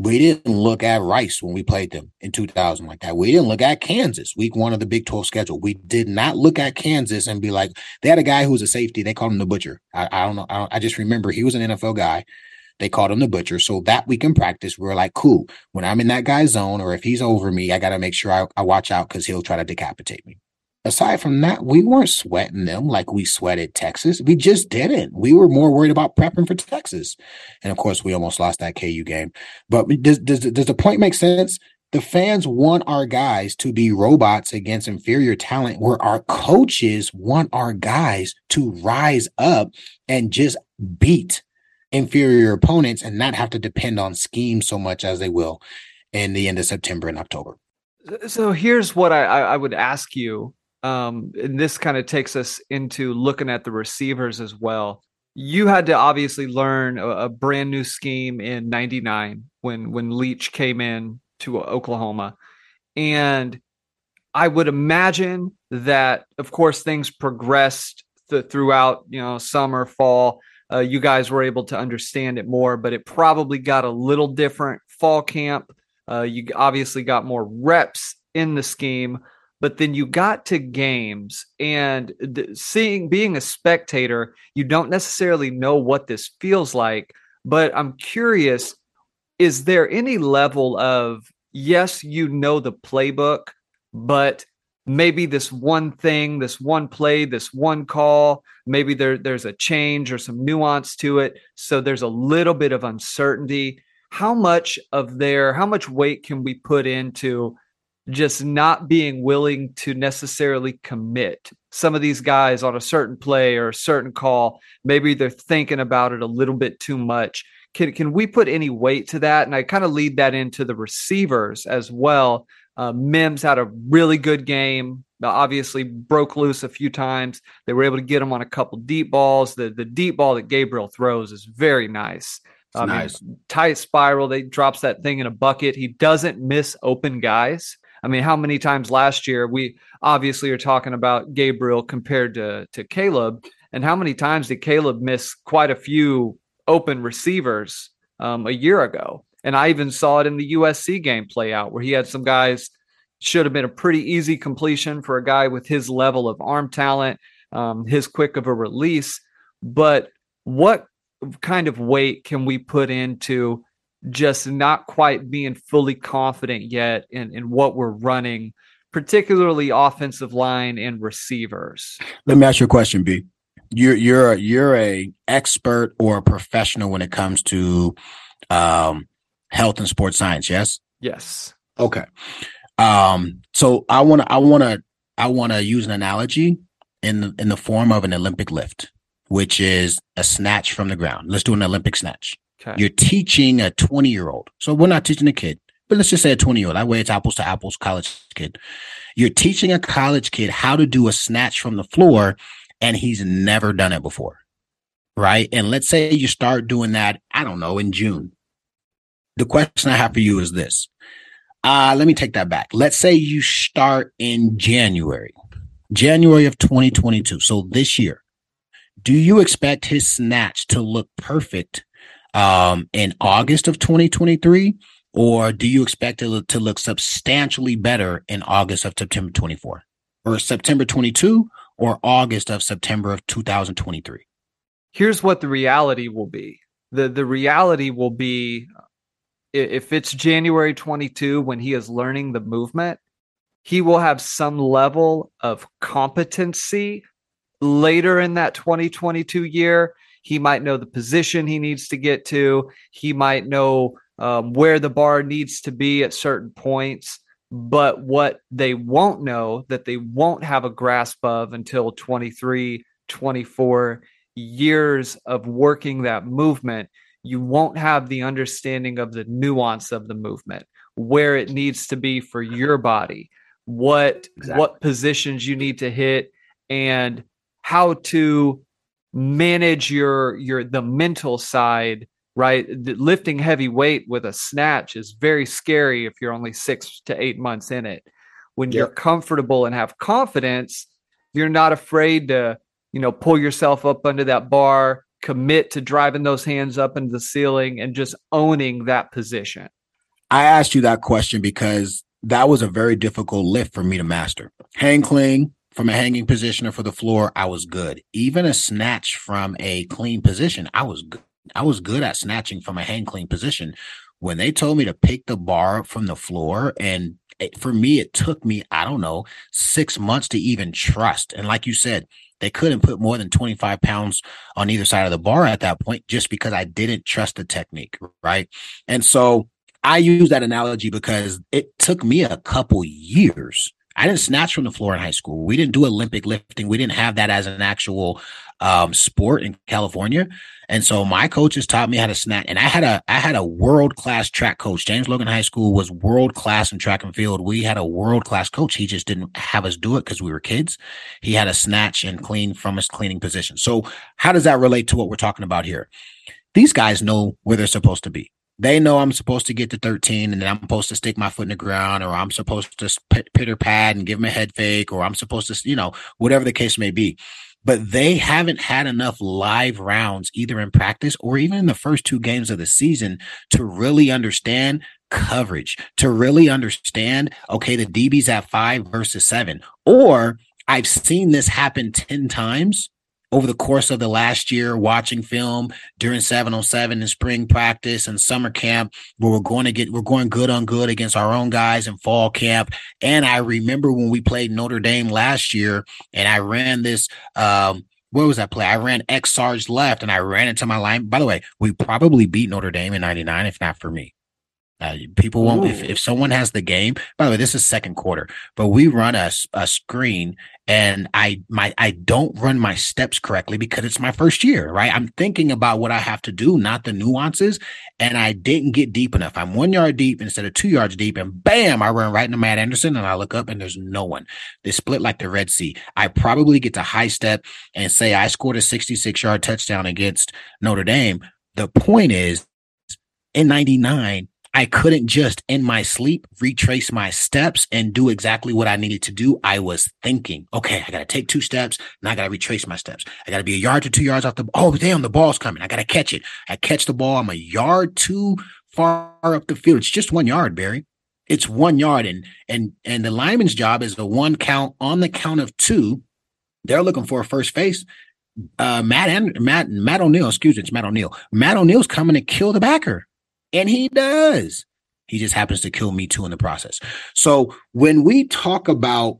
We didn't look at Rice when we played them in 2000 like that. We didn't look at Kansas week one of the Big 12 schedule. We did not look at Kansas and be like, they had a guy who was a safety. They called him the butcher. I, I don't know. I, don't, I, just remember he was an NFL guy. They called him the butcher. So that week in practice, we are like, cool. When I'm in that guy's zone or if he's over me, I got to make sure I, I watch out because he'll try to decapitate me aside from that, we weren't sweating them like we sweated Texas. We just didn't. We were more worried about prepping for Texas. And of course, we almost lost that KU game. But does, does, does the point make sense? The fans want our guys to be robots against inferior talent, where our coaches want our guys to rise up and just beat inferior opponents and not have to depend on schemes so much as they will in the end of September and October. So here's what I, I would ask you um, and this kind of takes us into looking at the receivers as well. You had to obviously learn a, a brand new scheme in '99 when when Leach came in to Oklahoma, and I would imagine that, of course, things progressed th- throughout you know summer, fall. Uh, you guys were able to understand it more, but it probably got a little different fall camp. Uh, you obviously got more reps in the scheme but then you got to games and seeing being a spectator you don't necessarily know what this feels like but i'm curious is there any level of yes you know the playbook but maybe this one thing this one play this one call maybe there there's a change or some nuance to it so there's a little bit of uncertainty. How much of their how much weight can we put into just not being willing to necessarily commit. Some of these guys on a certain play or a certain call, maybe they're thinking about it a little bit too much. Can can we put any weight to that? And I kind of lead that into the receivers as well. Uh, Mims had a really good game. Obviously, broke loose a few times. They were able to get him on a couple deep balls. The the deep ball that Gabriel throws is very nice. I nice. mean, tight spiral. They drops that thing in a bucket. He doesn't miss open guys. I mean, how many times last year we obviously are talking about Gabriel compared to to Caleb, and how many times did Caleb miss quite a few open receivers um, a year ago? And I even saw it in the USC game play out where he had some guys should have been a pretty easy completion for a guy with his level of arm talent, um, his quick of a release. But what kind of weight can we put into just not quite being fully confident yet in, in what we're running, particularly offensive line and receivers. Let me ask you a question, B. You're you're you're a expert or a professional when it comes to um, health and sports science, yes? Yes. Okay. Um, so I want to I want to I want to use an analogy in the, in the form of an Olympic lift, which is a snatch from the ground. Let's do an Olympic snatch. Okay. You're teaching a 20 year old. So we're not teaching a kid, but let's just say a 20 year old. That way it's apples to apples, college kid. You're teaching a college kid how to do a snatch from the floor, and he's never done it before. Right. And let's say you start doing that, I don't know, in June. The question I have for you is this. Uh, let me take that back. Let's say you start in January, January of 2022. So this year, do you expect his snatch to look perfect um, in August of 2023? Or do you expect it to look substantially better in August of September 24 or September 22 or August of September of 2023? Here's what the reality will be. The the reality will be if it's January 22 when he is learning the movement, he will have some level of competency later in that 2022 year he might know the position he needs to get to. He might know um, where the bar needs to be at certain points. But what they won't know that they won't have a grasp of until 23, 24 years of working that movement, you won't have the understanding of the nuance of the movement, where it needs to be for your body, what exactly. what positions you need to hit, and how to manage your your the mental side right? Lifting heavy weight with a snatch is very scary if you're only six to eight months in it. When yep. you're comfortable and have confidence you're not afraid to you know pull yourself up under that bar commit to driving those hands up into the ceiling and just owning that position. I asked you that question because that was a very difficult lift for me to master. Hang clean from a hanging position or for the floor, I was good. Even a snatch from a clean position, I was good. I was good at snatching from a hang clean position. When they told me to pick the bar up from the floor, and it, for me, it took me, I don't know, six months to even trust. And like you said, they couldn't put more than 25 pounds on either side of the bar at that point just because I didn't trust the technique. Right. And so I use that analogy because it took me a couple years I didn't snatch from the floor in high school. We didn't do Olympic lifting. We didn't have that as an actual um, sport in California. And so my coaches taught me how to snatch. And I had a I had a world class track coach. James Logan High School was world class in track and field. We had a world class coach. He just didn't have us do it because we were kids. He had a snatch and clean from his cleaning position. So how does that relate to what we're talking about here? These guys know where they're supposed to be they know I'm supposed to get to 13 and then I'm supposed to stick my foot in the ground or I'm supposed to pitter pad and give them a head fake or I'm supposed to, you know, whatever the case may be. But they haven't had enough live rounds either in practice or even in the first two games of the season to really understand coverage, to really understand, okay, the DB's at five versus seven. Or I've seen this happen 10 times over the course of the last year watching film during 707 and spring practice and summer camp where we're going to get we're going good on good against our own guys in fall camp and i remember when we played notre dame last year and i ran this um what was that play? I ran X Sarge left and I ran into my line. By the way, we probably beat Notre Dame in 99 if not for me. Uh, people won't if, if someone has the game. By the way, this is second quarter, but we run a, a screen and I my I don't run my steps correctly because it's my first year, right? I'm thinking about what I have to do, not the nuances, and I didn't get deep enough. I'm one yard deep instead of two yards deep, and bam, I run right into Matt Anderson, and I look up and there's no one. They split like the Red Sea. I probably get to high step and say I scored a 66 yard touchdown against Notre Dame. The point is, in '99 I couldn't just in my sleep retrace my steps and do exactly what I needed to do. I was thinking, okay, I got to take two steps. Now I got to retrace my steps. I got to be a yard to two yards off the, oh, damn, the ball's coming. I got to catch it. I catch the ball. I'm a yard too far up the field. It's just one yard, Barry. It's one yard. And, and, and the lineman's job is the one count on the count of two. They're looking for a first face. Uh, Matt and Matt, Matt O'Neill, excuse me, it's Matt O'Neill. Matt O'Neill's coming to kill the backer. And he does. He just happens to kill me too in the process. So when we talk about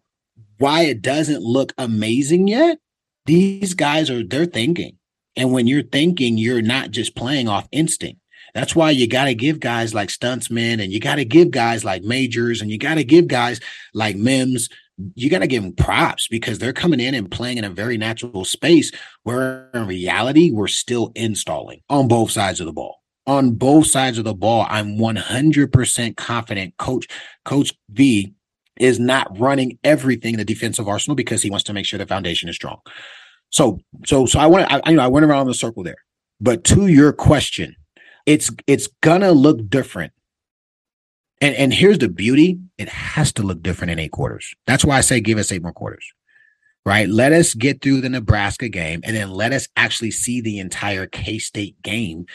why it doesn't look amazing yet, these guys are they're thinking. And when you're thinking, you're not just playing off instinct. That's why you got to give guys like Stutsman and you got to give guys like Majors and you got to give guys like Mims, you got to give them props because they're coming in and playing in a very natural space where in reality, we're still installing on both sides of the ball on both sides of the ball, I'm 100% confident Coach Coach V is not running everything in the defensive arsenal because he wants to make sure the foundation is strong. So, so, so I want to, you know, I went around the circle there. But to your question, it's it's gonna look different. And and here's the beauty: it has to look different in eight quarters. That's why I say give us eight more quarters. Right? Let us get through the Nebraska game, and then let us actually see the entire K State game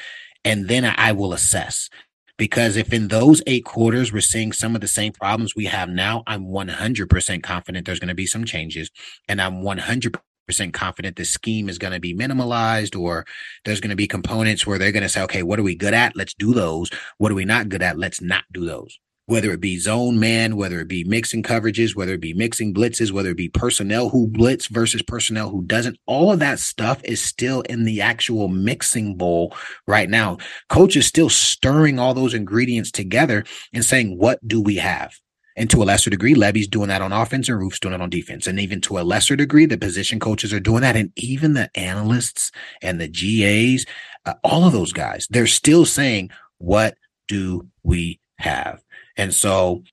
and then I will assess. Because if in those eight quarters we're seeing some of the same problems we have now, I'm 100% confident there's going to be some changes. And I'm 100% confident the scheme is going to be minimalized or there's going to be components where they're going to say, okay, what are we good at? Let's do those. What are we not good at? Let's not do those whether it be zone man, whether it be mixing coverages, whether it be mixing blitzes, whether it be personnel who blitz versus personnel who doesn't, all of that stuff is still in the actual mixing bowl right now. Coach is still stirring all those ingredients together and saying, what do we have? And to a lesser degree, Lebby's doing that on offense and Roof's doing it on defense. And even to a lesser degree, the position coaches are doing that. And even the analysts and the GAs, uh, all of those guys, they're still saying, what do we have? And so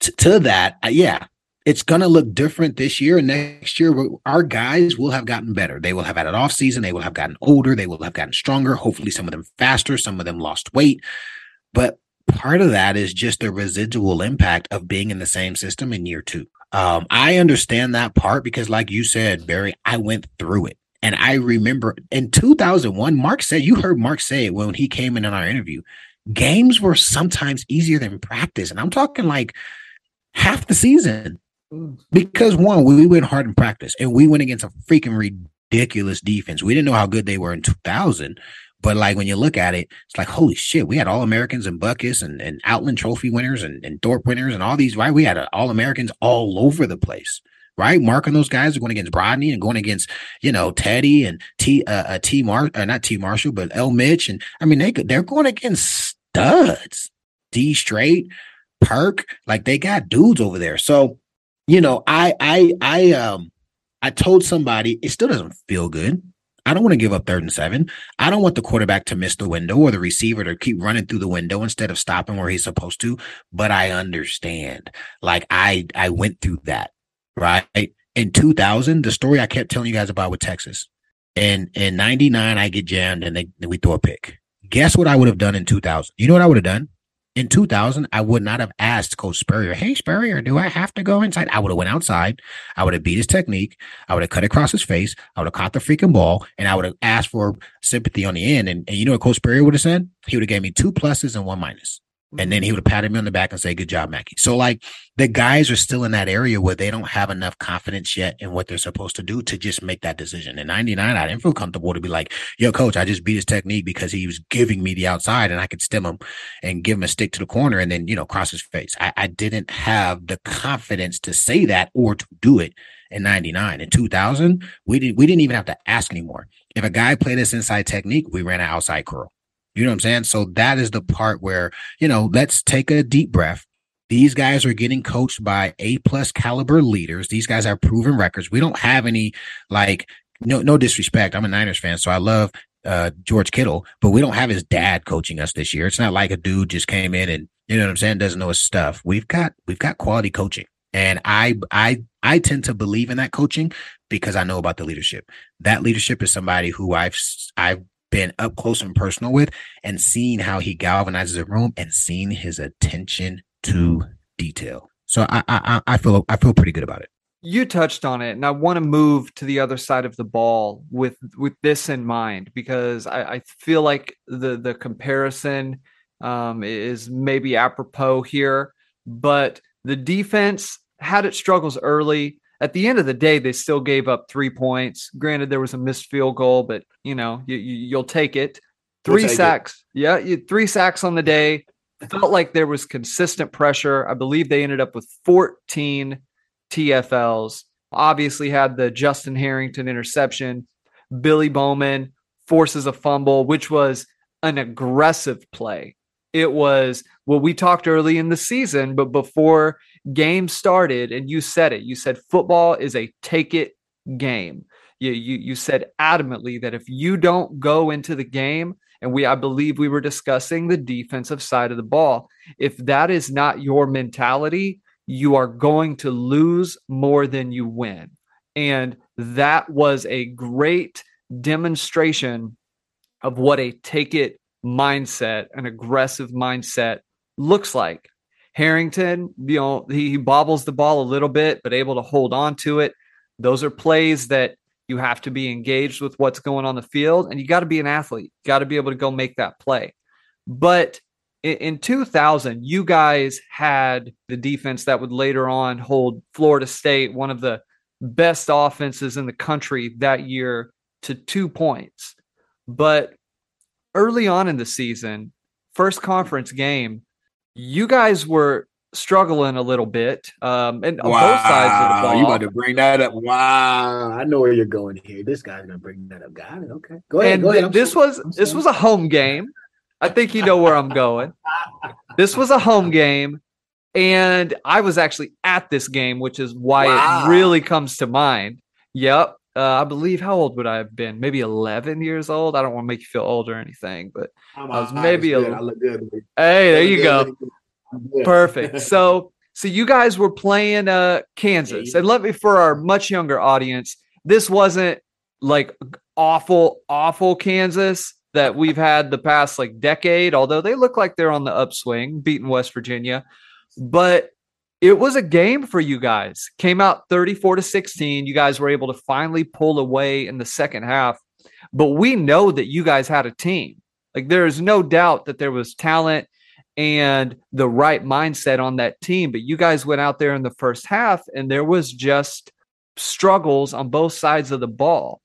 t- to that, uh, yeah, it's going to look different this year and next year. Our guys will have gotten better. They will have had an off season. They will have gotten older. They will have gotten stronger. Hopefully, some of them faster. Some of them lost weight. But part of that is just the residual impact of being in the same system in year two. Um, I understand that part because, like you said, Barry, I went through it. And I remember in 2001, Mark said, you heard Mark say it when he came in on our interview games were sometimes easier than practice. And I'm talking like half the season. Because one, we went hard in practice and we went against a freaking ridiculous defense. We didn't know how good they were in 2000. But like when you look at it, it's like, holy shit, we had all Americans and Butkus and, and Outland trophy winners and, and Thorpe winners and all these, right? We had uh, all Americans all over the place right? Marking those guys are going against Brodney and going against, you know, Teddy and T, uh, uh T Mar, uh, not T Marshall, but L Mitch. And I mean, they they're going against studs, D straight, perk, like they got dudes over there. So, you know, I, I, I, um, I told somebody it still doesn't feel good. I don't want to give up third and seven. I don't want the quarterback to miss the window or the receiver to keep running through the window instead of stopping where he's supposed to. But I understand. Like I I went through that right? In 2000, the story I kept telling you guys about with Texas. And in 99, I get jammed and they, we throw a pick. Guess what I would have done in 2000? You know what I would have done? In 2000, I would not have asked Coach Spurrier, hey, Spurrier, do I have to go inside? I would have went outside. I would have beat his technique. I would have cut across his face. I would have caught the freaking ball and I would have asked for sympathy on the end. And, and you know what Coach Spurrier would have said? He would have gave me two pluses and one minus. And then he would patted me on the back and say, good job, Mackey. So like the guys are still in that area where they don't have enough confidence yet in what they're supposed to do to just make that decision. In 99, I didn't feel comfortable to be like, yo, coach, I just beat his technique because he was giving me the outside and I could stem him and give him a stick to the corner and then, you know, cross his face. I, I didn't have the confidence to say that or to do it in 99. In 2000, we didn't, we didn't even have to ask anymore. If a guy played us inside technique, we ran an outside curl You know what I'm saying? So that is the part where, you know, let's take a deep breath. These guys are getting coached by A plus caliber leaders. These guys have proven records. We don't have any like no no disrespect. I'm a Niners fan, so I love uh, George Kittle, but we don't have his dad coaching us this year. It's not like a dude just came in and you know what I'm saying doesn't know his stuff. We've got we've got quality coaching, and I I I tend to believe in that coaching because I know about the leadership. That leadership is somebody who I've I've been up close and personal with and seen how he galvanizes a room and seen his attention to detail. So I I I feel I feel pretty good about it. You touched on it, and I want to move to the other side of the ball with with this in mind because I, I feel like the the comparison um, is maybe apropos here, but the defense had its struggles early. At the end of the day, they still gave up three points. Granted, there was a missed field goal, but you know you, you, will take it. 3 we'll sacks, it. yeah, you, three sacks on the day. Felt like there was consistent pressure. I believe they ended up with 14 TFLs. Obviously, had the Justin Harrington interception. Billy Bowman forces a fumble, which was an aggressive play. It was well, we talked early in the season, but before game started, and you said it, you said football is a take it game. You, you, you said adamantly that if you don't go into the game, and we I believe we were discussing the defensive side of the ball. If that is not your mentality, you are going to lose more than you win. And that was a great demonstration of what a take it mindset, an aggressive mindset looks like. Harrington, you know, he bobbles the ball a little bit, but able to hold on to it. Those are plays that you have to be engaged with what's going on the field, and you got to be an athlete. Got to be able to go make that play. But in 2000, you guys had the defense that would later on hold Florida State, one of the best offenses in the country that year, to two points. But early on in the season, first conference game, you guys were struggling a little bit um, and wow. on both sides of the ball. You about to bring that up? Wow, I know where you're going here. This guy's gonna bring that up. Got it. Okay, go ahead. And go ahead. this sorry. was this was a home game. I think you know where I'm going. This was a home game, and I was actually at this game, which is why wow. it really comes to mind. Yep. Uh, I believe how old would I have been? Maybe 11 years old. I don't want to make you feel old or anything, but I'm i was maybe a. I look good. Hey, there you go. Perfect. So, so you guys were playing uh Kansas, and let me for our much younger audience, this wasn't like awful, awful Kansas that we've had the past like decade, although they look like they're on the upswing, beating West Virginia. But it was a game for you guys. Came out 34 to 16. You guys were able to finally pull away in the second half. But we know that you guys had a team. Like there is no doubt that there was talent and the right mindset on that team. But you guys went out there in the first half and there was just struggles on both sides of the ball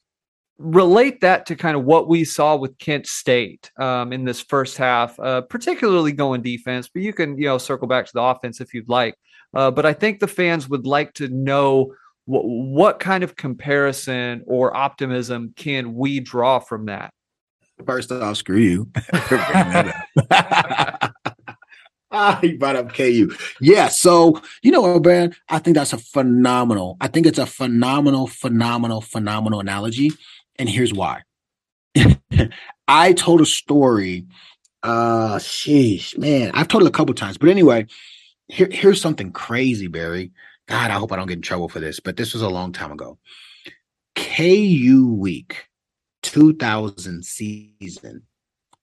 relate that to kind of what we saw with Kent State um, in this first half, uh, particularly going defense. But you can you know circle back to the offense if you'd like. Uh, but I think the fans would like to know what, what kind of comparison or optimism can we draw from that. First off, screw you. ah, he brought up KU. Yeah. So, you know, man, I think that's a phenomenal, I think it's a phenomenal, phenomenal, phenomenal analogy and here's why. I told a story. Uh, sheesh, man, I've told it a couple times. But anyway, here, here's something crazy, Barry. God, I hope I don't get in trouble for this, but this was a long time ago. KU Week 2000 season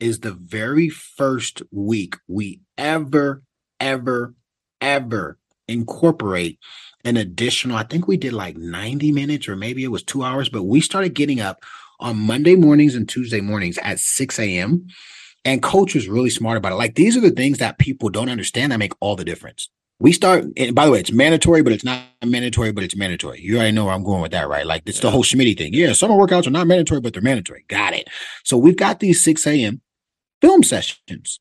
is the very first week we ever, ever, ever incorporate an additional, I think we did like 90 minutes or maybe it was two hours, but we started getting up on Monday mornings and Tuesday mornings at 6 a.m. And coach was really smart about it. Like these are the things that people don't understand that make all the difference. We start, and by the way, it's mandatory, but it's not mandatory, but it's mandatory. You already know where I'm going with that, right? Like it's the whole Schmitty thing. Yeah, summer workouts are not mandatory, but they're mandatory. Got it. So we've got these 6 a.m. film sessions,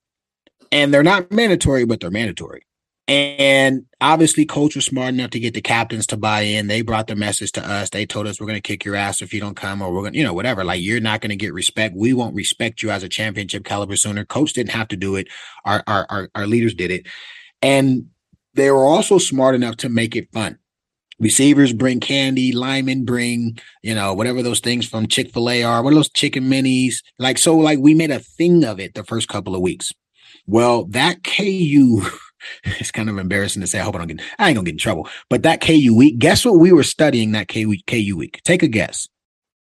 and they're not mandatory, but they're mandatory. And obviously, coach was smart enough to get the captains to buy in. They brought the message to us. They told us we're going to kick your ass if you don't come, or we're going to, you know, whatever. Like you're not going to get respect. We won't respect you as a championship caliber sooner. Coach didn't have to do it. Our our our, our leaders did it, and they were also smart enough to make it fun. Receivers bring candy, linemen bring, you know, whatever those things from Chick fil A are. What are those chicken minis? Like, so, like, we made a thing of it the first couple of weeks. Well, that KU it's kind of embarrassing to say. I hope I don't get. I ain't gonna get in trouble. But that KU week. Guess what we were studying that KU KU week? Take a guess.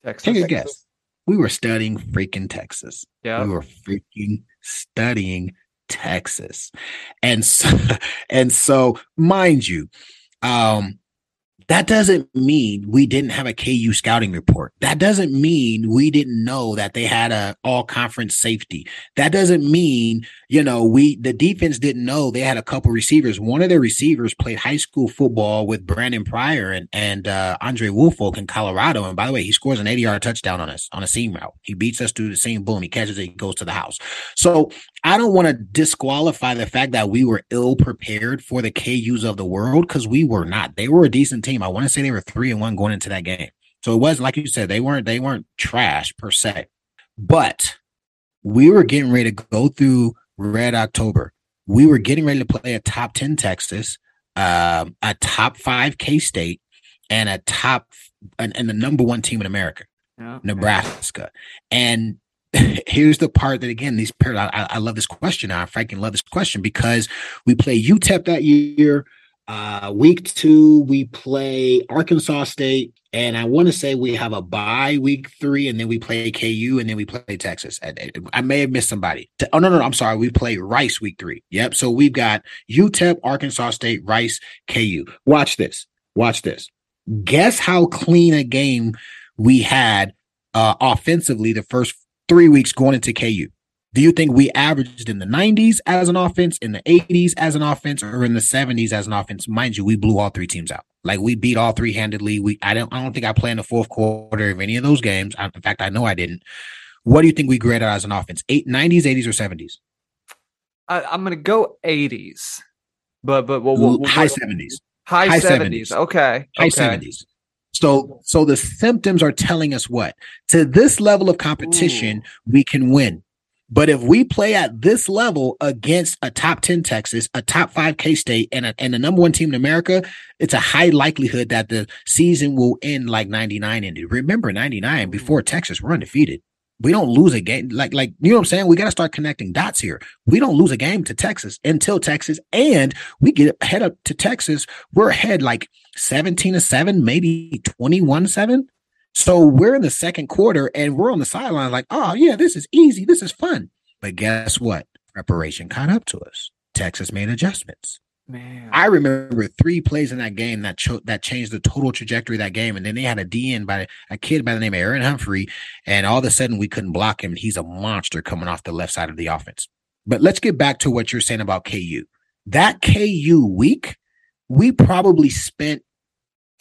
Texas. Take a guess. We were studying freaking Texas. Yeah. We were freaking studying Texas, and so, and so, mind you, um, that doesn't mean we didn't have a KU scouting report. That doesn't mean we didn't know that they had a all conference safety. That doesn't mean, you know, we the defense didn't know they had a couple receivers. One of their receivers played high school football with Brandon Pryor and and uh, Andre Woolfolk in Colorado. And by the way, he scores an 80 yard touchdown on us on a seam route. He beats us through the seam, boom, he catches it, he goes to the house. So I don't want to disqualify the fact that we were ill prepared for the KUs of the world because we were not. They were a decent team. I want to say they were three and one going into that game. So it was like you said, they weren't they weren't trash per se, but we were getting ready to go through Red October. We were getting ready to play a top ten Texas, um, a top five K State, and a top and, and the number one team in America, yeah, Nebraska. And here's the part that again, these pairs, I, I love this question. I freaking love this question because we play UTEP that year. Uh, week two, we play Arkansas State, and I want to say we have a bye week three, and then we play KU, and then we play Texas. I, I may have missed somebody. Oh no, no, no, I'm sorry. We play Rice week three. Yep. So we've got UTEP, Arkansas State, Rice, KU. Watch this. Watch this. Guess how clean a game we had uh, offensively the first three weeks going into KU. Do you think we averaged in the 90s as an offense, in the 80s as an offense, or in the 70s as an offense? Mind you, we blew all three teams out. Like we beat all three handedly. We I don't I don't think I played in the fourth quarter of any of those games. I, in fact, I know I didn't. What do you think we graded as an offense? Eight, 90s, 80s, or 70s? I, am gonna go 80s, but but well, well, high 70s. High, high 70s. 70s. Okay. High okay. 70s. So so the symptoms are telling us what? To this level of competition, Ooh. we can win. But if we play at this level against a top 10 Texas, a top five K State, and, a, and the number one team in America, it's a high likelihood that the season will end like 99 ended. Remember, 99 mm-hmm. before Texas, we're undefeated. We don't lose a game. Like, like, you know what I'm saying? We got to start connecting dots here. We don't lose a game to Texas until Texas, and we get ahead up to Texas. We're ahead like 17 to 7, maybe 21 7. So we're in the second quarter and we're on the sideline like, oh, yeah, this is easy. This is fun. But guess what? Preparation caught up to us. Texas made adjustments. Man. I remember three plays in that game that cho- that changed the total trajectory of that game. And then they had a DN by a kid by the name of Aaron Humphrey, and all of a sudden we couldn't block him. He's a monster coming off the left side of the offense. But let's get back to what you're saying about KU. That KU week, we probably spent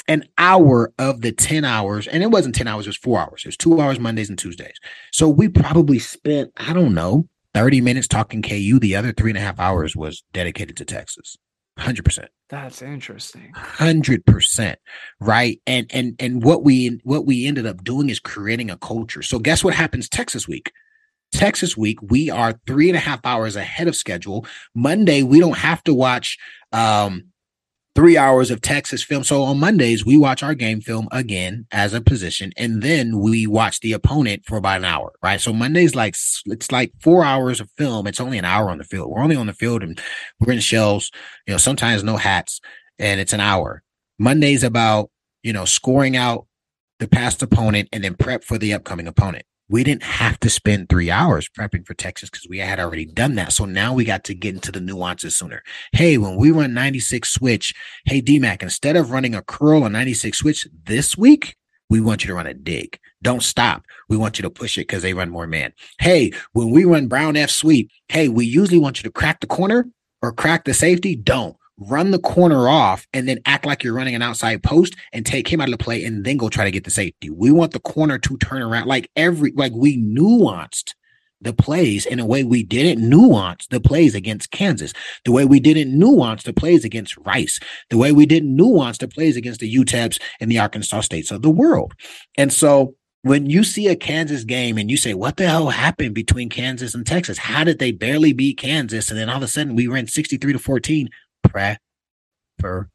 an hour of the 10 hours, and it wasn't 10 hours, it was four hours. It was two hours Mondays and Tuesdays. So we probably spent, I don't know, 30 minutes talking KU. The other three and a half hours was dedicated to Texas. 100%. That's interesting. 100%. Right? And and and what we what we ended up doing is creating a culture. So guess what happens Texas week? Texas week, we are three and a half hours ahead of schedule. Monday, we don't have to watch um three hours of Texas film. So on Mondays, we watch our game film again as a position, and then we watch the opponent for about an hour, right? So Mondays, like it's like four hours of film. It's only an hour on the field. We're only on the field and we're in shells, you know, sometimes no hats, and it's an hour. Mondays about, you know, scoring out the past opponent and then prep for the upcoming opponent we didn't have to spend three hours prepping for Texas because we had already done that. So now we got to get into the nuances sooner. Hey, when we run 96 switch, hey, DMAC, instead of running a curl on 96 switch this week, we want you to run a dig. Don't stop. We want you to push it because they run more man. Hey, when we run brown F sweep, hey, we usually want you to crack the corner or crack the safety. Don't run the corner off and then act like you're running an outside post and take him out of the play and then go try to get the safety. We want the corner to turn around like every like we nuanced the plays in a way we didn't nuance the plays against Kansas, the way we didn't nuance the plays against Rice, the way we didn't nuance the plays against the UTEPs and the Arkansas States of the world. And so when you see a Kansas game and you say, what the hell happened between Kansas and Texas? How did they barely beat Kansas? And then all of a sudden we ran 63 to 14 preparation.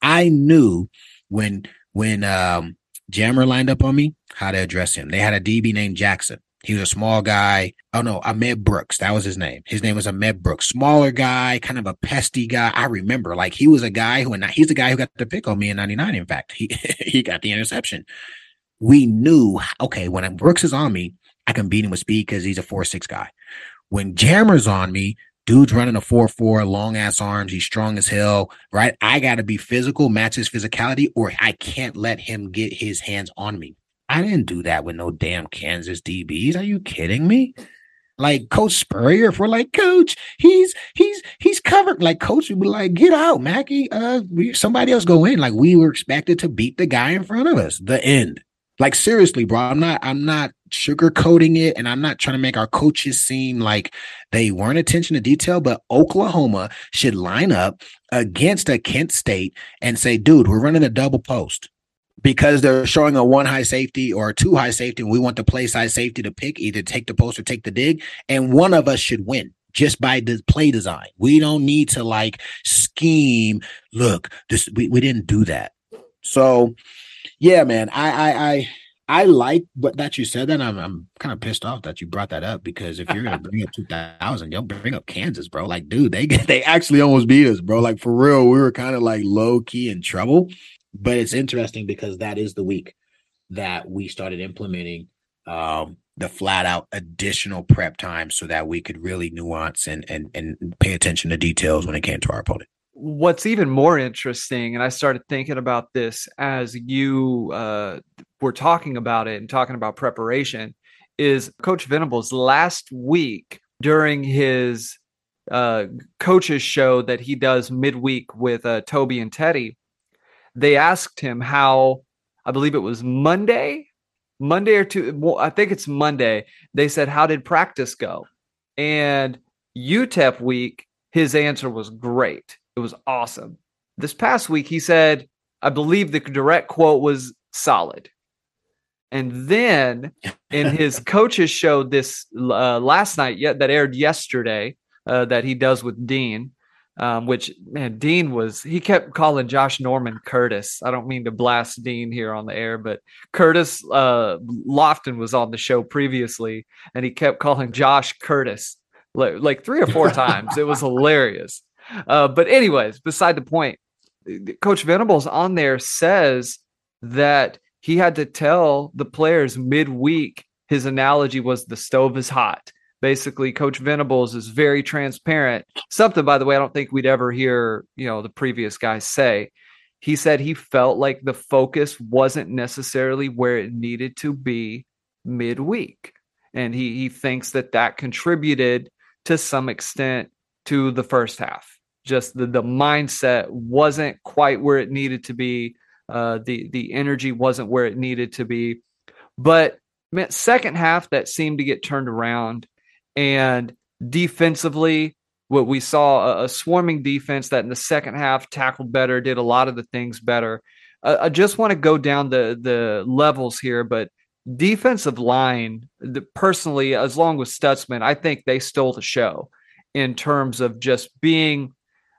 I knew when, when, um, Jammer lined up on me, how to address him. They had a DB named Jackson. He was a small guy. Oh no, Ahmad Brooks. That was his name. His name was Ahmad Brooks. Smaller guy, kind of a pesty guy. I remember, like he was a guy who, and he's the guy who got the pick on me in '99. In fact, he he got the interception. We knew, okay, when Brooks is on me, I can beat him with speed because he's a four six guy. When Jammer's on me, dude's running a four four, long ass arms. He's strong as hell, right? I got to be physical, match his physicality, or I can't let him get his hands on me. I didn't do that with no damn Kansas DBs. Are you kidding me? Like Coach Spurrier, we're like, Coach, he's he's he's covered. Like Coach would be like, get out, Mackey. Uh, somebody else go in. Like we were expected to beat the guy in front of us. The end. Like seriously, bro. I'm not. I'm not sugarcoating it, and I'm not trying to make our coaches seem like they weren't attention to detail. But Oklahoma should line up against a Kent State and say, dude, we're running a double post because they're showing a one high safety or a two high safety, and we want the play side safety to pick either take the post or take the dig, and one of us should win just by the play design. We don't need to like scheme. Look, this we, we didn't do that. So yeah, man, I I I I like but that you said that. I'm I'm kind of pissed off that you brought that up because if you're gonna bring up 2000, don't bring up Kansas, bro. Like, dude, they they actually almost beat us, bro. Like for real, we were kind of like low key in trouble. But it's interesting because that is the week that we started implementing um, the flat out additional prep time so that we could really nuance and and and pay attention to details when it came to our opponent. What's even more interesting, and I started thinking about this as you uh, were talking about it and talking about preparation, is Coach Venables last week during his uh, coaches show that he does midweek with uh, Toby and Teddy they asked him how I believe it was Monday, Monday or two. Well, I think it's Monday. They said, "How did practice go?" And UTEP week, his answer was great. It was awesome. This past week, he said, I believe the direct quote was solid. And then in his coaches show this uh, last night, yet that aired yesterday, uh, that he does with Dean, um, which man, Dean was he kept calling Josh Norman Curtis. I don't mean to blast Dean here on the air, but Curtis uh, Lofton was on the show previously, and he kept calling Josh Curtis like, like three or four times. It was hilarious. Uh, but anyways, beside the point, Coach Venables on there says that he had to tell the players midweek. His analogy was the stove is hot. Basically coach venables is very transparent. Something by the way i don't think we'd ever hear you know the previous guys say. He said he felt like the focus wasn't necessarily where it needed to be midweek. And he he thinks that that contributed to some extent to the first half just the the mindset wasn't quite where it needed to be uh the the energy wasn't where it needed to be but second half that seemed to get turned around and defensively, what we saw a, a, swarming defense that in the second half tackled better, did a lot of the things better. Uh, I just want to go down the the levels here, but defensive line, the, personally, as long with Stutsman, I think they stole the show in terms of just being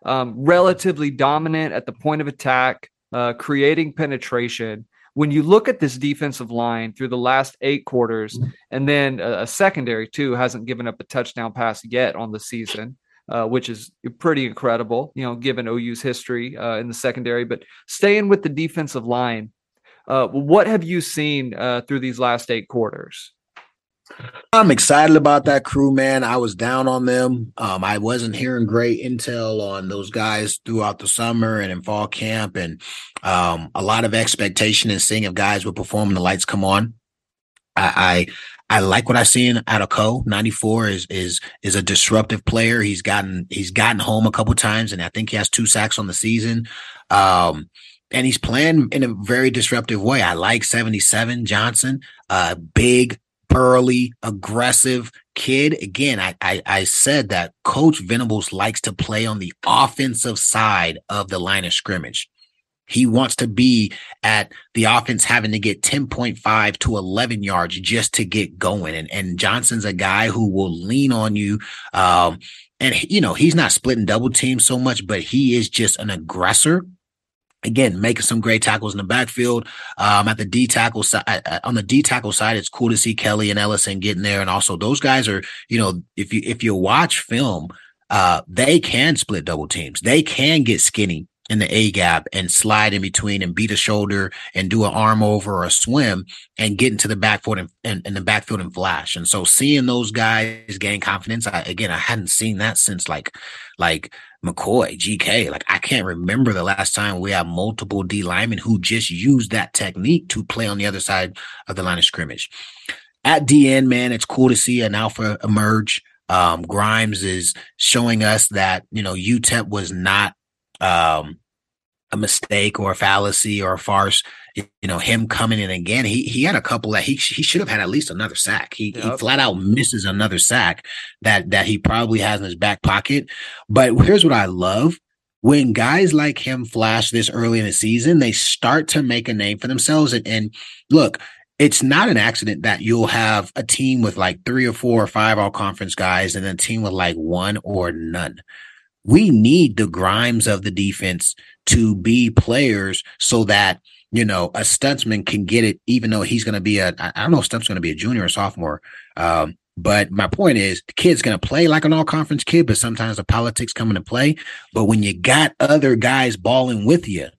um, relatively dominant at the point of attack, uh, creating penetration, when you look at this defensive line through the last eight quarters, and then a, a secondary too hasn't given up a touchdown pass yet on the season. Uh, which is pretty incredible, you know, given OU's history uh, in the secondary. But staying with the defensive line, uh, what have you seen uh, through these last eight quarters? I'm excited about that crew, man. I was down on them. Um, I wasn't hearing great intel on those guys throughout the summer and in fall camp, and um, a lot of expectation and seeing if guys would perform when the lights come on. I, I, I like what I've seen out of Co. 94 is is is a disruptive player. He's gotten he's gotten home a couple times, and I think he has two sacks on the season. Um, and he's playing in a very disruptive way. I like 77 Johnson, uh, big, burly, aggressive kid. Again, I, I, I said that Coach Venables likes to play on the offensive side of the line of scrimmage. He wants to be at the offense having to get 10.5 to 11 yards just to get going. And, and Johnson's a guy who will lean on you. Um, and you know, he's not splitting double teams so much, but he is just an aggressor again making some great tackles in the backfield. Um at the d tackle side on the d tackle side it's cool to see kelly and ellison getting there. And also those guys are you know if you if you watch film uh they can split double teams. They can get skinny in the A gap and slide in between and beat a shoulder and do an arm over or a swim and get into the backfield and, and the backfield and flash. And so seeing those guys gain confidence, I, again, I hadn't seen that since like, like McCoy, GK. Like I can't remember the last time we had multiple D linemen who just used that technique to play on the other side of the line of scrimmage. At DN, man, it's cool to see an alpha emerge. Um, Grimes is showing us that, you know, UTEP was not um, a mistake or a fallacy or a farce. You know, him coming in again, he he had a couple that he he should have had at least another sack. He yep. he flat out misses another sack that that he probably has in his back pocket. But here's what I love. When guys like him flash this early in the season, they start to make a name for themselves. And, and look, it's not an accident that you'll have a team with like three or four or five all conference guys and a team with like one or none we need the Grimes of the defense to be players so that you know a Stutsman can get it, even though he's going to be a I don't know if Stump's going to be a junior or sophomore. Um, but my point is, the kid's going to play like an all conference kid, but sometimes the politics come into play. But when you got other guys balling with you,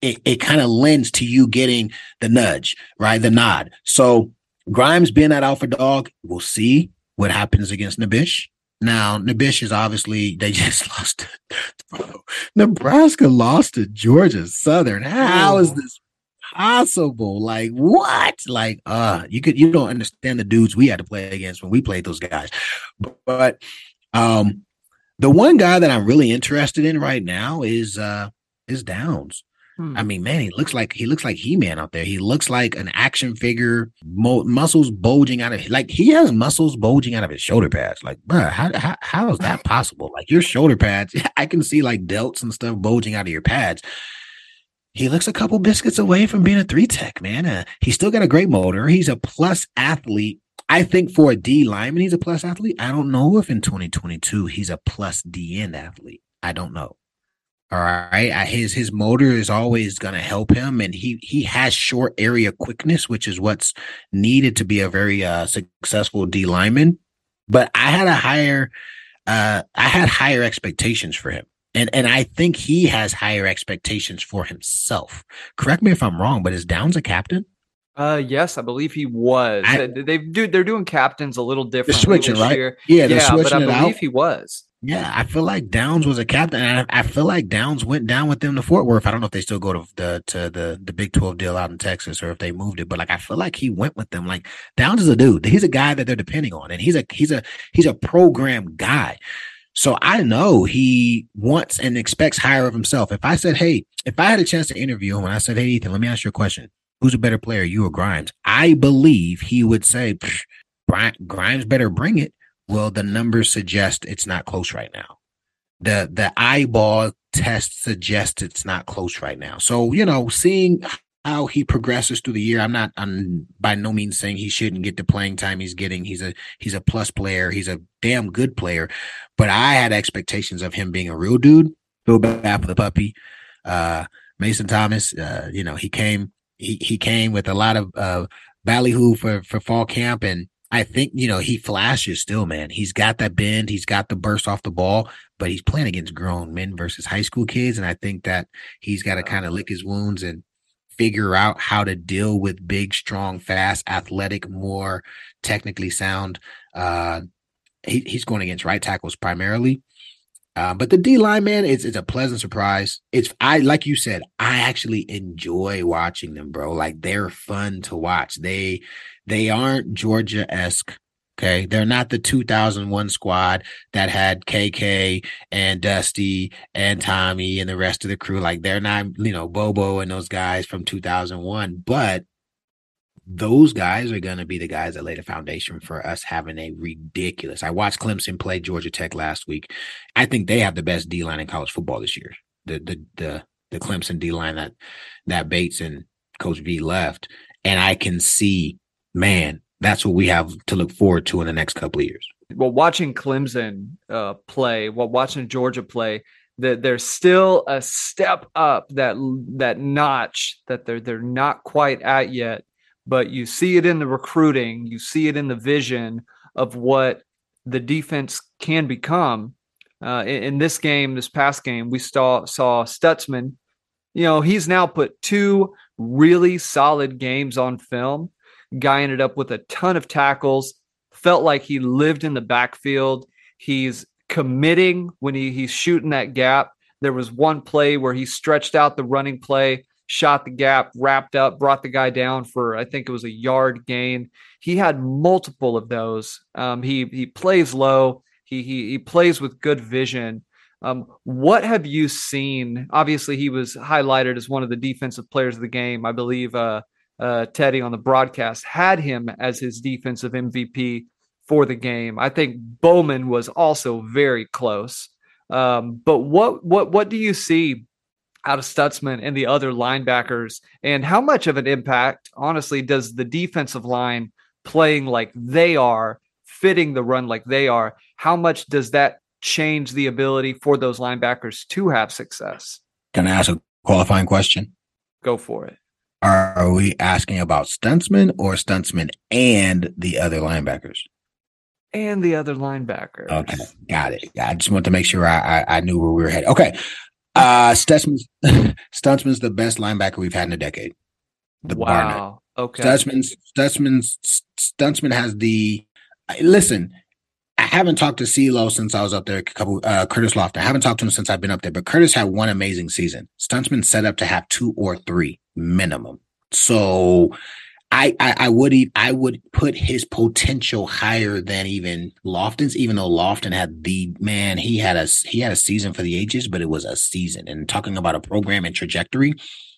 it, it kind of lends to you getting the nudge, right? The nod. So Grimes being that alpha dog, we'll see what happens against Nabish. Now, Nabish is obviously they just lost. To, Nebraska lost to Georgia Southern. How is this possible? Like what? Like uh, you could you don't understand the dudes we had to play against when we played those guys. But, um, the one guy that I'm really interested in right now is uh is Downs. Hmm. I mean, man, he looks like he looks like He Man out there. He looks like an action figure, mo- muscles bulging out of like he has muscles bulging out of his shoulder pads. Like, bro, how, how how is that possible? Like your shoulder pads, I can see like delts and stuff bulging out of your pads. He looks a couple biscuits away from being a three tech, man. Uh, he's still got a great motor. He's a plus athlete. I think for a D lineman, he's a plus athlete. I don't know if in 2022 he's a plus DN athlete. I don't know. All right. His his motor is always going to help him, and he he has short area quickness, which is what's needed to be a very uh, successful D lineman. But I had a higher, uh, I had higher expectations for him, and and I think he has higher expectations for himself. Correct me if I'm wrong, but is Downs a captain? Uh, yes, I believe he was. I, they do. They're doing captains a little different. Switching, right? Year. Yeah, yeah, but I believe he was. Yeah, I feel like Downs was a captain, I, I, feel like Downs went down with them to Fort Worth. I don't know if they still go to the to the the Big Twelve deal out in Texas or if they moved it, but like I feel like he went with them. Like Downs is a dude. He's a guy that they're depending on, and he's a he's a he's a program guy. So I know he wants and expects higher of himself. If I said, hey, if I had a chance to interview him and I said, hey, Ethan, let me ask you a question. Who's a better player, you or Grimes? I believe he would say, Grimes better bring it. Well, the numbers suggest it's not close right now. The the eyeball test suggests it's not close right now. So, you know, seeing how he progresses through the year, I'm not I'm by no means saying he shouldn't get the playing time he's getting. He's a he's a plus player. He's a damn good player. But I had expectations of him being a real dude. Feel bad for the puppy. Uh Mason Thomas, uh, you know, he came he he came with a lot of uh ballyhoo for for fall camp and I think, you know, he flashes still, man. He's got that bend, he's got the burst off the ball, but he's playing against grown men versus high school kids. And I think that he's got to kind of lick his wounds and figure out how to deal with big, strong, fast, athletic, more technically sound. Uh, he, he's going against right tackles primarily. Uh, but the D line, man, it's it's a pleasant surprise. It's I like you said, I actually enjoy watching them, bro. Like they're fun to watch. They they aren't Georgia esque. Okay. They're not the 2001 squad that had KK and Dusty and Tommy and the rest of the crew. Like they're not, you know, Bobo and those guys from 2001, but those guys are going to be the guys that lay the foundation for us having a ridiculous. I watched Clemson play Georgia Tech last week. I think they have the best D line in college football this year. The the the the Clemson D line that that Bates and Coach V left, and I can see, man, that's what we have to look forward to in the next couple of years. Well, watching Clemson uh, play, while well, watching Georgia play, that there's still a step up that that notch that they're they're not quite at yet but you see it in the recruiting, you see it in the vision of what the defense can become. Uh, in, in, this game, this past game, we saw saw Stutsman. You know, he's now put two really solid games on film. Guy ended up with a ton of tackles. Felt like he lived in the backfield. He's committing when he, he's shooting that gap. There was one play where he stretched out the running play shot the gap, wrapped up, brought the guy down for I think it was a yard gain. He had multiple of those. Um, he he plays low. He he he plays with good vision. Um, what have you seen? Obviously, he was highlighted as one of the defensive players of the game. I believe uh, uh, Teddy on the broadcast had him as his defensive MVP for the game. I think Bowman was also very close. Um, but what what what do you see out of Stutsman and the other linebackers? And how much of an impact, honestly, does the defensive line playing like they are, fitting the run like they are, how much does that change the ability for those linebackers to have success? Can I ask a qualifying question? Go for it. Are we asking about Stutsman or Stutsman and the other linebackers? And the other linebackers. Okay, got it. I just want to make sure I, I, I knew where we were headed. Okay, uh, Stutsman's Stutsman's the best linebacker we've had in a decade. The wow. Okay. Stutsman's Stutsman's Stutsman has the listen. I haven't talked to CeeLo since I was up there. A couple, uh, Curtis Lofton. I haven't talked to him since I've been up there. But Curtis had one amazing season. Stutsman set up to have two or three minimum. So I, I, I would I would put his potential higher than even Lofton's, even though Lofton had the man, he had a he had a season for the ages, but it was a season. And talking about a program and trajectory,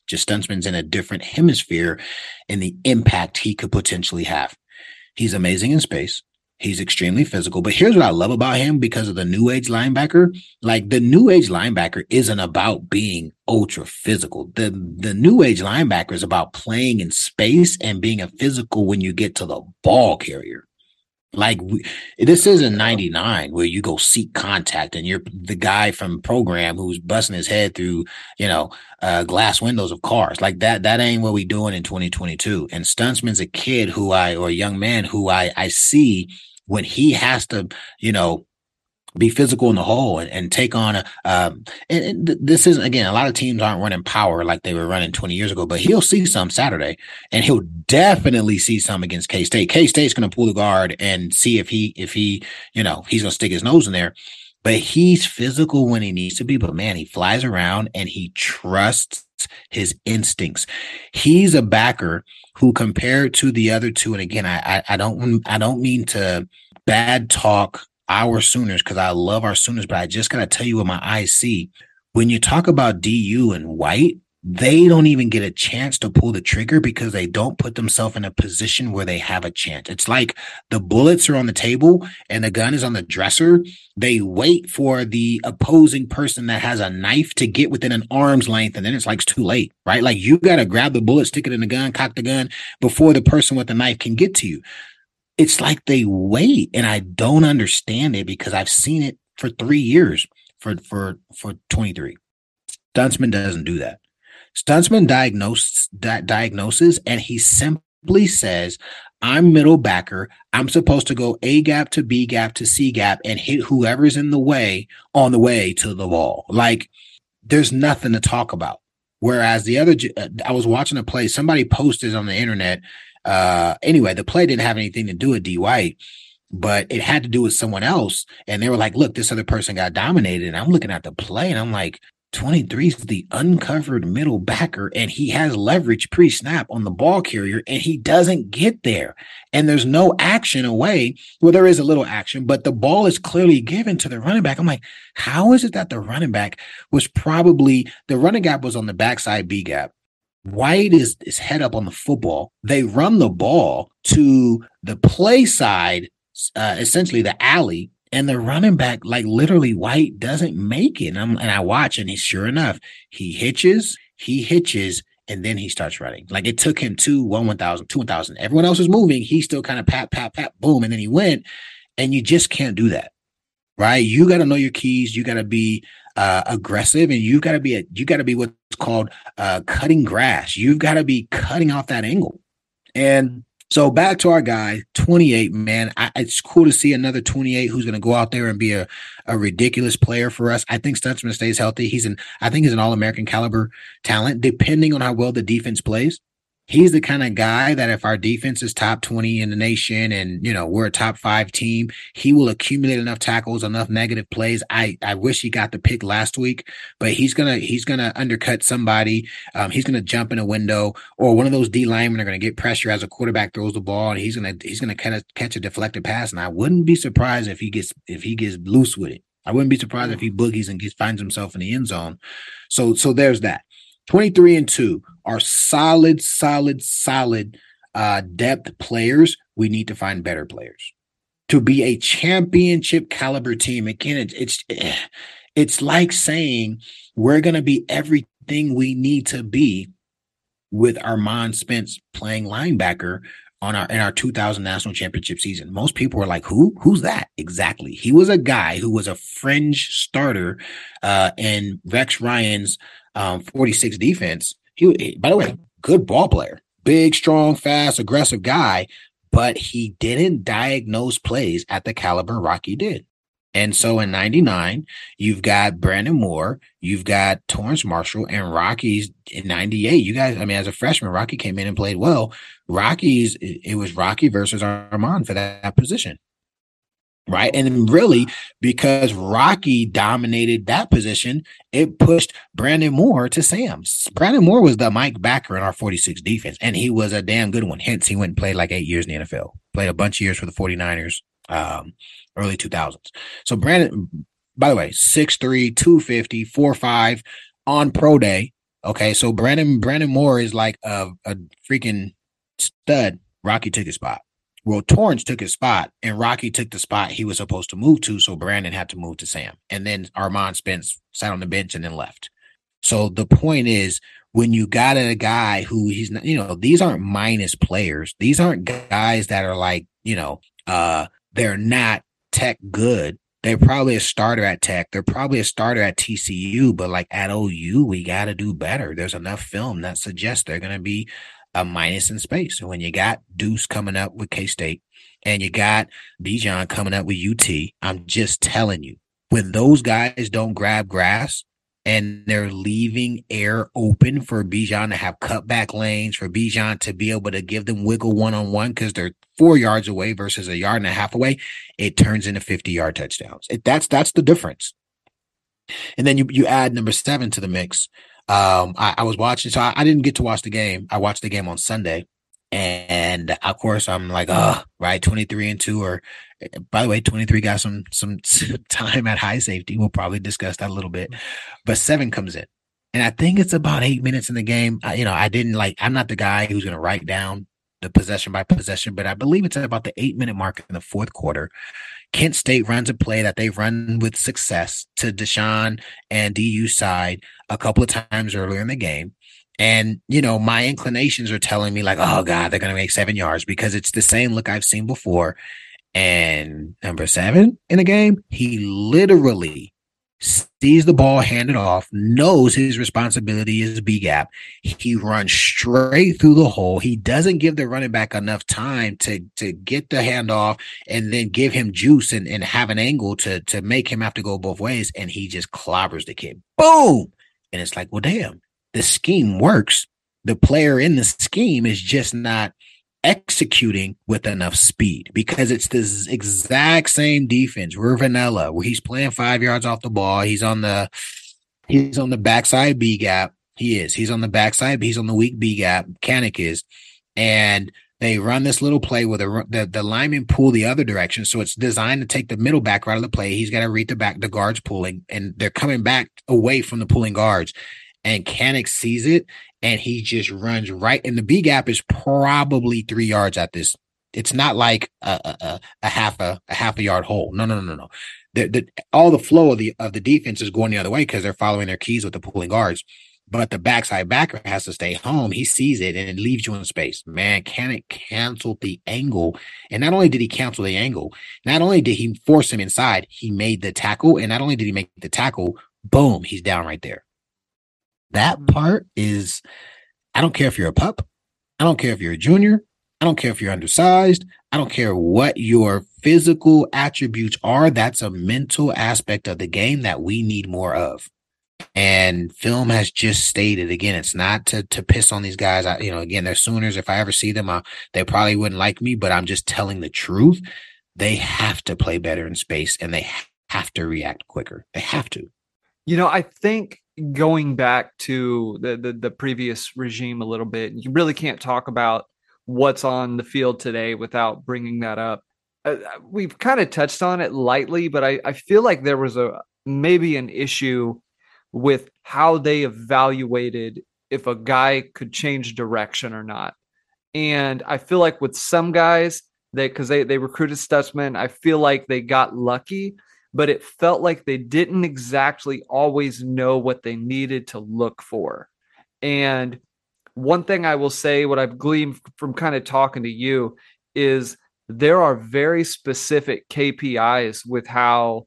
just Stutsman's in a different hemisphere and the impact he could potentially have. He's amazing in space. He's extremely physical. But here's what I love about him because of the new age linebacker. Like the new age linebacker isn't about being ultra physical. The the new age linebacker is about playing in space and being a physical when you get to the ball carrier. Like we, this isn't 99 where you go seek contact and you're the guy from program who's busting his head through, you know, uh, glass windows of cars. Like that, that ain't what we doing in 2022. And Stutsman's a kid who I, or a young man who I, I see when he has to, you know, be physical in the hole and, and take on a um and, and, this isn't again a lot of teams aren't running power like they were running 20 years ago but he'll see some saturday and he'll definitely see some against k-state. K-state's going to pull the guard and see if he if he you know he's going to stick his nose in there but he's physical when he needs to be but man he flies around and he trusts his instincts he's a backer who compared to the other two and again i i, I don't i don't mean to bad talk our Sooners because I love our Sooners, but I just got to tell you what my eyes see. When you talk about DU and White, they don't even get a chance to pull the trigger because they don't put themselves in a position where they have a chance. It's like the bullets are on the table and the gun is on the dresser. They wait for the opposing person that has a knife to get within an arm's length, and then it's like it's too late, right? Like you got to grab the bullet, stick it in the gun, cock the gun before the person with the knife can get to you it's like they wait and I don't understand it because I've seen it for three years for for for 23. Stutsman doesn't do that. Stutsman diagnoses di- diagnoses and he simply says, I'm middle backer. I'm supposed to go A gap to B gap to C gap and hit whoever's in the way on the way to the wall. Like there's nothing to talk about. Whereas the other, uh, I was watching a play, somebody posted on the internet uh, anyway, the play didn't have anything to do with D White, but it had to do with someone else. And they were like, look, this other person got dominated. And I'm looking at the play and I'm like, 23 is the uncovered middle backer and he has leverage pre snap on the ball carrier and he doesn't get there. And there's no action away. Well, there is a little action, but the ball is clearly given to the running back. I'm like, how is it that the running back was probably the running gap was on the backside B gap? White is, is head up on the football. They run the ball to the play side, uh, essentially the alley, and the running back, like literally, White doesn't make it. And, I'm, and I watch, and he's sure enough, he hitches, he hitches, and then he starts running. Like it took him two, one, 1,000, two, 1,000. Everyone else was moving. He still kind of pat, pat, pat, boom. And then he went. And you just can't do that. Right. You got to know your keys. You got to be uh, aggressive and you've got to be a, you got to be what's called uh, cutting grass. You've got to be cutting off that angle. And so back to our guy, 28, man. I, it's cool to see another 28 who's going to go out there and be a, a ridiculous player for us. I think Stutsman stays healthy. He's an, I think he's an all American caliber talent, depending on how well the defense plays he's the kind of guy that if our defense is top 20 in the nation and you know we're a top five team he will accumulate enough tackles enough negative plays. I i wish he got the pick last week but he's gonna he's gonna undercut somebody. Um, he's gonna jump in a window or one of those d linemen are gonna get pressure as a quarterback throws the ball and he's gonna he's gonna kind of catch a deflected pass. And i wouldn't be surprised if he gets if he gets loose with it. I wouldn't be surprised if he boogies and gets finds himself in the end zone. So so there's that. 23 and 2 are solid, solid, solid uh, depth players. We need to find better players to be a championship caliber team. Again, it, it's it's like saying we're going to be everything we need to be with Armand Spence playing linebacker on our in our 2000 national championship season. Most people were like, "Who? Who's that?" Exactly. He was a guy who was a fringe starter uh, in Rex Ryan's um, 46 defense. He, by the way, good ball player, big, strong, fast, aggressive guy, but he didn't diagnose plays at the caliber Rocky did. And so in 99, you've got Brandon Moore, you've got Torrance Marshall, and Rocky's in 98. You guys, I mean, as a freshman, Rocky came in and played well. Rocky's, it was Rocky versus Armand for that position right? And really, because Rocky dominated that position, it pushed Brandon Moore to Sam's. Brandon Moore was the Mike Backer in our 46 defense, and he was a damn good one. Hence, he went and played like eight years in the NFL, played a bunch of years for the 49ers, um, early 2000s. So, Brandon, by the way, 6'3, 250, 4'5 on pro day. Okay, so Brandon Brandon Moore is like a, a freaking stud. Rocky took his spot. Well, Torrance took his spot and Rocky took the spot he was supposed to move to. So Brandon had to move to Sam. And then Armand Spence sat on the bench and then left. So the point is, when you got a guy who he's not, you know, these aren't minus players. These aren't guys that are like, you know, uh, they're not tech good. They're probably a starter at Tech. They're probably a starter at TCU, but like at OU, we got to do better. There's enough film that suggests they're going to be a minus in space. So when you got Deuce coming up with K State and you got Bijan coming up with UT, I'm just telling you, when those guys don't grab grass and they're leaving air open for Bijan to have cutback lanes, for Bijan to be able to give them wiggle one on one because they're four yards away versus a yard and a half away, it turns into 50 yard touchdowns. It, that's that's the difference. And then you you add number seven to the mix. Um, I, I was watching, so I, I, didn't get to watch the game. I watched the game on Sunday, and of course, I'm like, oh, right, 23 and two. Or by the way, 23 got some some time at high safety. We'll probably discuss that a little bit, but seven comes in. And I think it's about eight minutes in the game. I, you know, I didn't like, I'm not the guy who's going to write down the possession by possession, but I believe it's at about the eight minute mark in the fourth quarter. Kent State runs a play that they've run with success to DaShaun and DU side a couple of times earlier in the game. And, you know, my inclinations are telling me, like, oh, God, they're going to make seven yards because it's the same look I've seen before. And number seven in the game, he literally sees the ball handed off, knows his responsibility is B gap. He runs straight through the hole. He doesn't give the running back enough time to to get the handoff and then give him juice and, and have an angle to to make him have to go both ways. And he just clobbers the kid. Boom. And it's like, well, damn, the scheme works. The player in the scheme is just not executing with enough speed because it's this exact same defense. We're vanilla where he's playing five yards off the ball. He's on the he's on the backside B gap. He is. He's on the backside, he's on the weak B gap. Kanak is. And they run this little play where the, the, the linemen pull the other direction. So it's designed to take the middle back right of the play. He's got to read the back, the guards pulling, and they're coming back away from the pulling guards. And Kanak sees it and he just runs right. And the B gap is probably three yards at this. It's not like a, a, a half a, a half a yard hole. No, no, no, no. The, the, all the flow of the of the defense is going the other way because they're following their keys with the pulling guards. But the backside backer has to stay home. He sees it and it leaves you in space. Man, can it cancel the angle? And not only did he cancel the angle, not only did he force him inside, he made the tackle. And not only did he make the tackle, boom, he's down right there. That part is, I don't care if you're a pup. I don't care if you're a junior. I don't care if you're undersized. I don't care what your physical attributes are. That's a mental aspect of the game that we need more of. And film has just stated again, it's not to to piss on these guys. I, you know, again, they're Sooners. If I ever see them, I, they probably wouldn't like me. But I'm just telling the truth. They have to play better in space, and they have to react quicker. They have to. You know, I think going back to the, the, the previous regime a little bit, you really can't talk about what's on the field today without bringing that up. Uh, uh we've kind of touched on it lightly, but I, I feel like there was a maybe an issue with how they evaluated if a guy could change direction or not. And I feel like with some guys, they because they they recruited Stutsman, I feel like they got lucky but it felt like they didn't exactly always know what they needed to look for. And one thing I will say, what I've gleaned from kind of talking to you, is there are very specific KPIs with how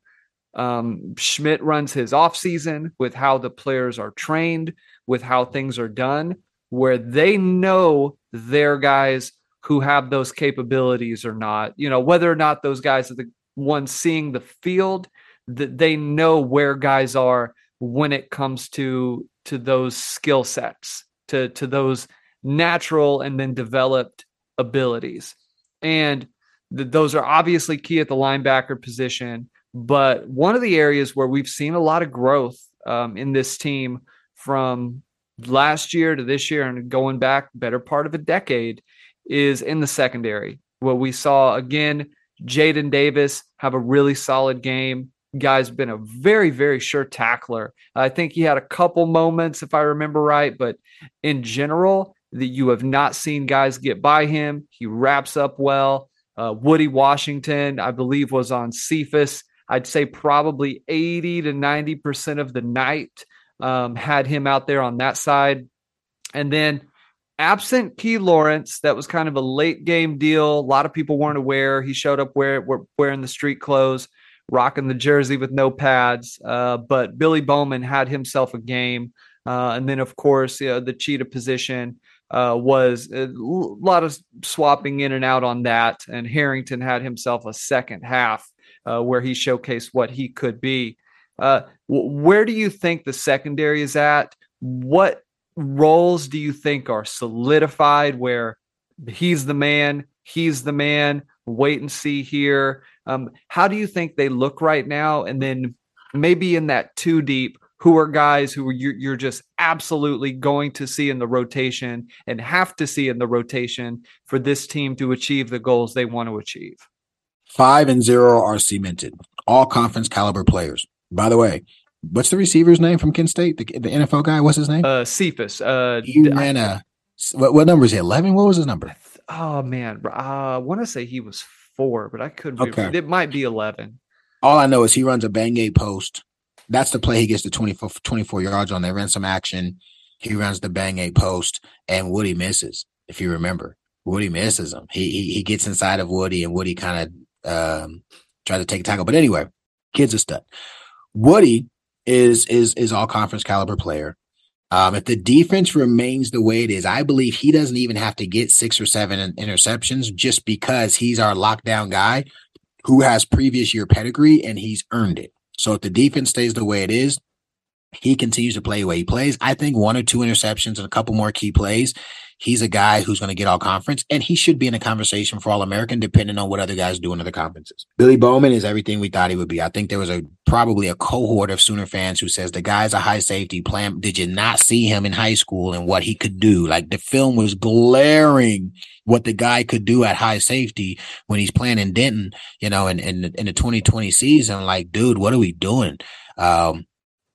um, Schmidt runs his offseason, with how the players are trained, with how things are done, where they know their guys who have those capabilities or not. You know, whether or not those guys are the one seeing the field that they know where guys are when it comes to to those skill sets to to those natural and then developed abilities. And th- those are obviously key at the linebacker position but one of the areas where we've seen a lot of growth um, in this team from last year to this year and going back better part of a decade is in the secondary what we saw again Jaden Davis have a really solid game. Guy's been a very, very sure tackler. I think he had a couple moments, if I remember right, but in general, that you have not seen guys get by him. He wraps up well. Uh, Woody Washington, I believe, was on Cephus. I'd say probably 80 to 90% of the night um, had him out there on that side. And then absent Key Lawrence, that was kind of a late game deal. A lot of people weren't aware. He showed up wearing, wearing the street clothes, rocking the jersey with no pads. Uh, but Billy Bowman had himself a game. Uh, and then, of course, you know, the cheetah position uh, was a lot of swapping in and out on that. And Harrington had himself a second half uh, where he showcased what he could be. Uh, where do you think the secondary is at? What roles do you think are solidified where he's the man, he's the man, wait and see here? Um, how do you think they look right now? And then maybe in that two deep, who are guys who you're just absolutely going to see in the rotation and have to see in the rotation for this team to achieve the goals they want to achieve? Five and zero are cemented, all conference caliber players. By the way, what's the receiver's name from Kent State? The, the NFL guy, what's his name? Uh, Cephus. Uh, he ran a what, what number is he? Eleven. What was his number? Oh man, uh, I want to say he was four, but I could. Be, okay. It might be eleven. All I know is he runs a bang eight post. That's the play he gets the 24, 24 yards on. They ran some action. He runs the bang eight post, and Woody misses. If you remember, Woody misses him. He he, he gets inside of Woody, and Woody kind of um, tried to take a tackle. But anyway, kid's a stud. Woody is is is all conference caliber player. Um, if the defense remains the way it is, I believe he doesn't even have to get six or seven interceptions just because he's our lockdown guy who has previous year pedigree and he's earned it. So if the defense stays the way it is, he continues to play the way he plays. I think one or two interceptions and a couple more key plays, he's a guy who's going to get all conference and he should be in a conversation for all American, depending on what other guys do in other conferences. Billy Bowman is everything we thought he would be. I think there was a probably a cohort of Sooner fans who says the guy's a high safety plan. Did you not see him in high school and what he could do? Like the film was glaring what the guy could do at high safety when he's playing in Denton, you know, in, in, in the 2020 season. Like, dude, what are we doing? Um,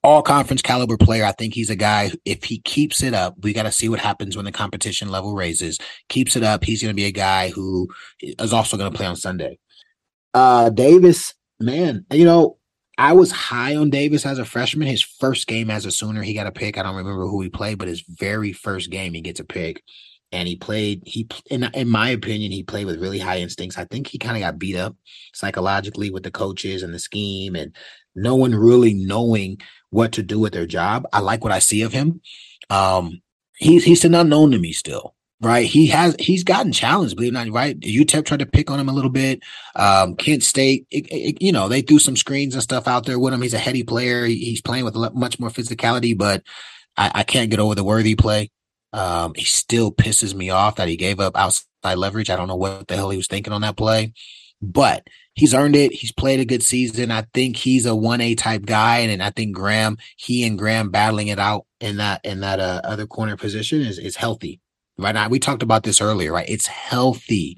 all conference caliber player. I think he's a guy, if he keeps it up, we got to see what happens when the competition level raises. Keeps it up, he's going to be a guy who is also going to play on Sunday. Uh, Davis, man, you know, I was high on Davis as a freshman. His first game as a Sooner, he got a pick. I don't remember who he played, but his very first game, he gets a pick. And he played, he, in, in my opinion, he played with really high instincts. I think he kind of got beat up psychologically with the coaches and the scheme and no one really knowing what to do with their job. I like what I see of him. Um, he's he's an unknown to me still, right? He has he's gotten challenged, believe it or not, right? UTEP tried to pick on him a little bit. Um, Kent State, it, it, you know, they threw some screens and stuff out there with him. He's a heady player. he's playing with much more physicality, but I, I can't get over the worthy play. Um, he still pisses me off that he gave up outside leverage. I don't know what the hell he was thinking on that play, but he's earned it. He's played a good season. I think he's a 1A type guy. And, and I think Graham, he and Graham battling it out in that in that uh, other corner position is is healthy. Right now, we talked about this earlier, right? It's healthy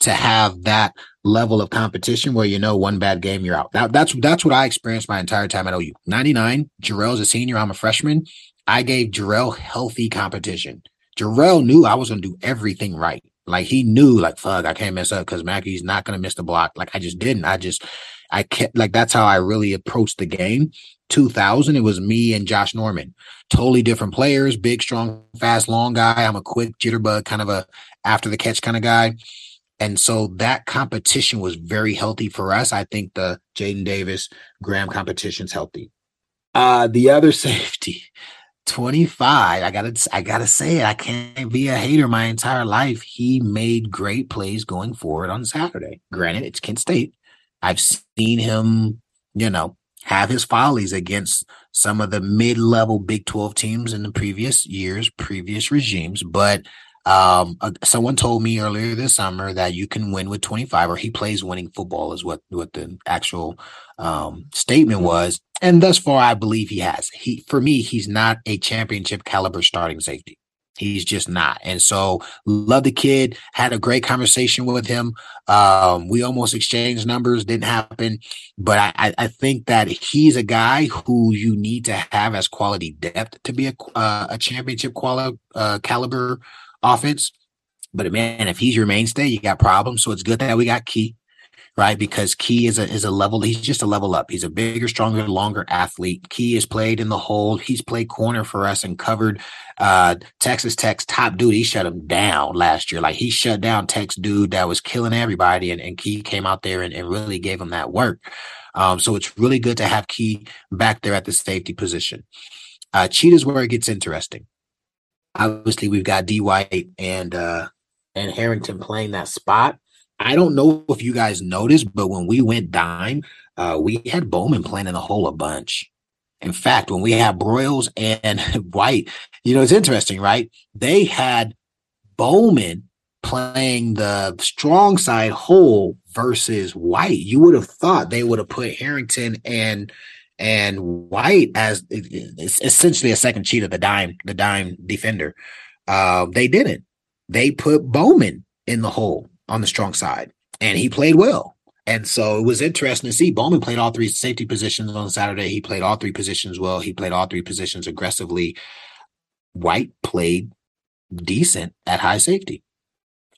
to have that level of competition where you know one bad game you're out. That, that's that's what I experienced my entire time at OU. 99, Jarrail's a senior, I'm a freshman. I gave Jarrail healthy competition. Jarrail knew I was going to do everything right. Like he knew, like, fuck, I can't mess up because Mackey's not gonna miss the block. Like I just didn't. I just I kept like that's how I really approached the game. 2000, it was me and Josh Norman. Totally different players, big, strong, fast, long guy. I'm a quick jitterbug, kind of a after the catch kind of guy. And so that competition was very healthy for us. I think the Jaden Davis Graham competition's healthy. Uh the other safety, 25 i gotta i gotta say it. I can't be a hater my entire life. He made great plays going forward on saturday. Granted it's kent state. I've seen him you know have his follies against some of the mid-level big 12 teams in the previous years previous regimes but um, uh, someone told me earlier this summer that you can win with 25 or he plays winning football is what what the actual um, statement was. And thus far I believe he has. He for me he's not a championship caliber starting safety. He's just not. And so love the kid had a great conversation with him. Um, we almost exchanged numbers didn't happen. But I, I think that he's a guy who you need to have as quality depth to be a, uh, a championship quali- uh, caliber offense. But man, if he's your mainstay, you got problems. So it's good that we got Key, right? Because Key is a is a level. He's just a level up. He's a bigger, stronger, longer athlete. Key has played in the hole. He's played corner for us and covered uh, Texas Tech's top dude. He shut him down last year. Like he shut down Tech's dude that was killing everybody, and, and Key came out there and, and really gave him that work. Um, so it's really good to have Key back there at the safety position. Uh, Cheetah's where it gets interesting obviously we've got D White and uh and Harrington playing that spot. I don't know if you guys noticed, but when we went dime, uh, we had Bowman playing in the hole a bunch. In fact, when we had Broiles and White, you know, it's interesting, right? They had Bowman playing the strong side hole versus White. You would have thought they would have put Harrington and and White as essentially a second cheat of the dime, the dime defender. Uh, they didn't. They put Bowman in the hole on the strong side, and he played well. And so it was interesting to see Bowman played all three safety positions on Saturday. He played all three positions well. He played all three positions aggressively. White played decent at high safety.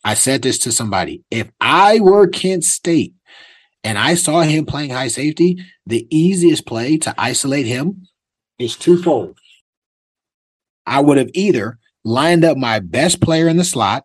I said this to somebody. If I were Kent State, and I saw him playing high safety, the easiest play to isolate him is twofold. I would have either lined up my best player in the slot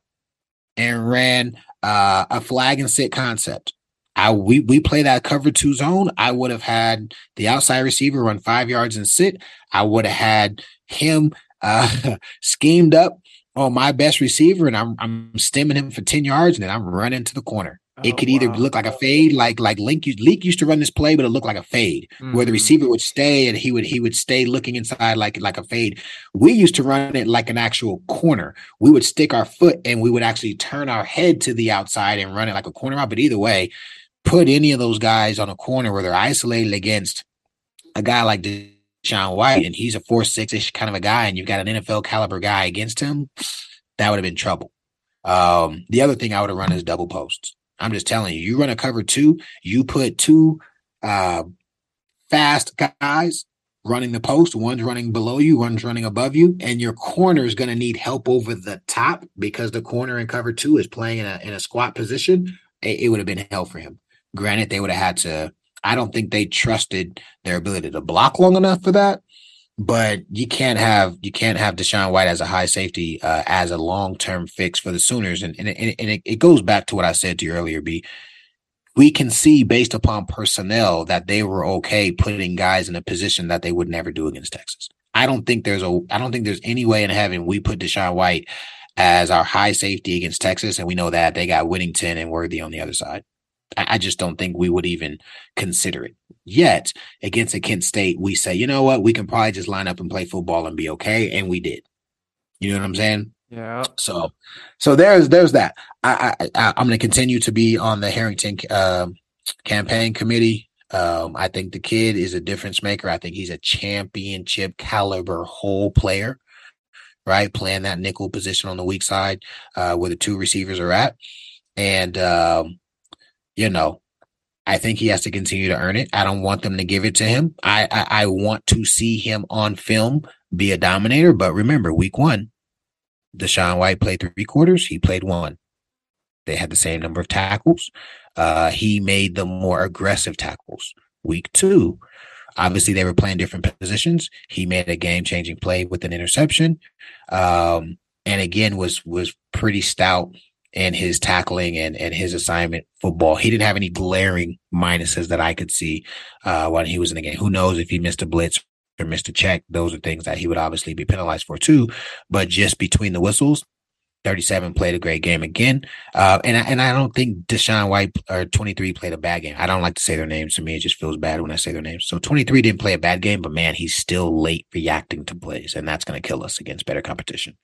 and ran uh, a flag and sit concept. I we we play that cover two zone. I would have had the outside receiver run five yards and sit. I would have had him uh, schemed up on my best receiver, and I'm I'm stemming him for ten yards, and then I'm running to the corner. It oh, could either wow. look like a fade, like like Link used, Leak used to run this play, but it looked like a fade, mm-hmm. where the mm-hmm. receiver would stay and he would he would stay looking inside like like a fade. We used to run it like an actual corner. We would stick our foot and we would actually turn our head to the outside and run it like a corner out. But either way, put any of those guys on a corner where they're isolated against a guy like Sean White, and he's a four six ish kind of a guy, and you've got an NFL caliber guy against him, that would have been trouble. Um, the other thing I would have run is double posts. I'm just telling you, you run a cover two, you put two uh, fast guys running the post, one's running below you, one's running above you, and your corner is going to need help over the top because the corner in cover two is playing in a in a squat position. It, it would have been hell for him. Granted, they would have had to. I don't think they trusted their ability to block long enough for that. But you can't have you can't have DaShaun White as a high safety uh, as a long term fix for the Sooners, and and, and, and it, it goes back to what I said to you earlier, B we can see based upon personnel that they were okay putting guys in a position that they would never do against Texas. I don't think there's a I don't think there's any way in heaven we put DaShaun White as our high safety against Texas, and we know that they got Whittington and Worthy on the other side. I, just don't think we would even consider it. Yet against a Kent State, we say, you know what, we can probably just line up and play football and be okay, and we did. You know what I'm saying? Yeah. So, so there's there's that. I, I, I am going to continue to be on the Harrington uh, campaign committee. Um, I think the kid is a difference maker. I think he's a championship caliber whole player, right? Playing that nickel position on the weak side, uh, where the two receivers are at, and um, you know, I think he has to continue to earn it. I don't want them to give it to him. I, I, I want to see him on film be a dominator. But remember, week one, DaShaun White played three quarters. He played one. They had the same number of tackles. Uh, he made the more aggressive tackles. Week two, obviously they were playing different positions. He made a game changing play with an interception, um, and again was was pretty stout in his tackling and and his assignment football. He didn't have any glaring minuses that I could see uh, when he was in the game. Who knows if he missed a blitz or missed a check. Those are things that he would obviously be penalized for too. But just between the whistles, 37 played a great game again. Uh, and, I, and I don't think DaShaun White or 23 played a bad game. I don't like to say their names. To me, it just feels bad when I say their names. So 23 didn't play a bad game, but man, he's still late reacting to plays. And that's going to kill us against better competition.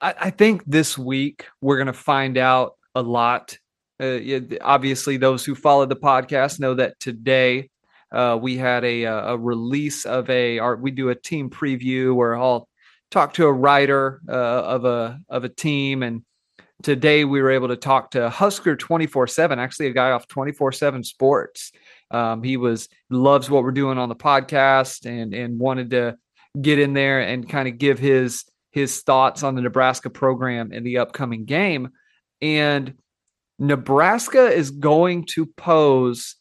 I, think this week we're going to find out a lot. Uh, obviously, those who follow the podcast know that today uh, we had a, uh, a release of a our, we do a team preview where I'll talk to a writer uh, of a of a team and today we were able to talk to Husker 24/7 actually a guy off 24/7 Sports um, he was loves what we're doing on the podcast and and wanted to get in there and kind of give his his thoughts on the Nebraska program in the upcoming game and Nebraska is going to pose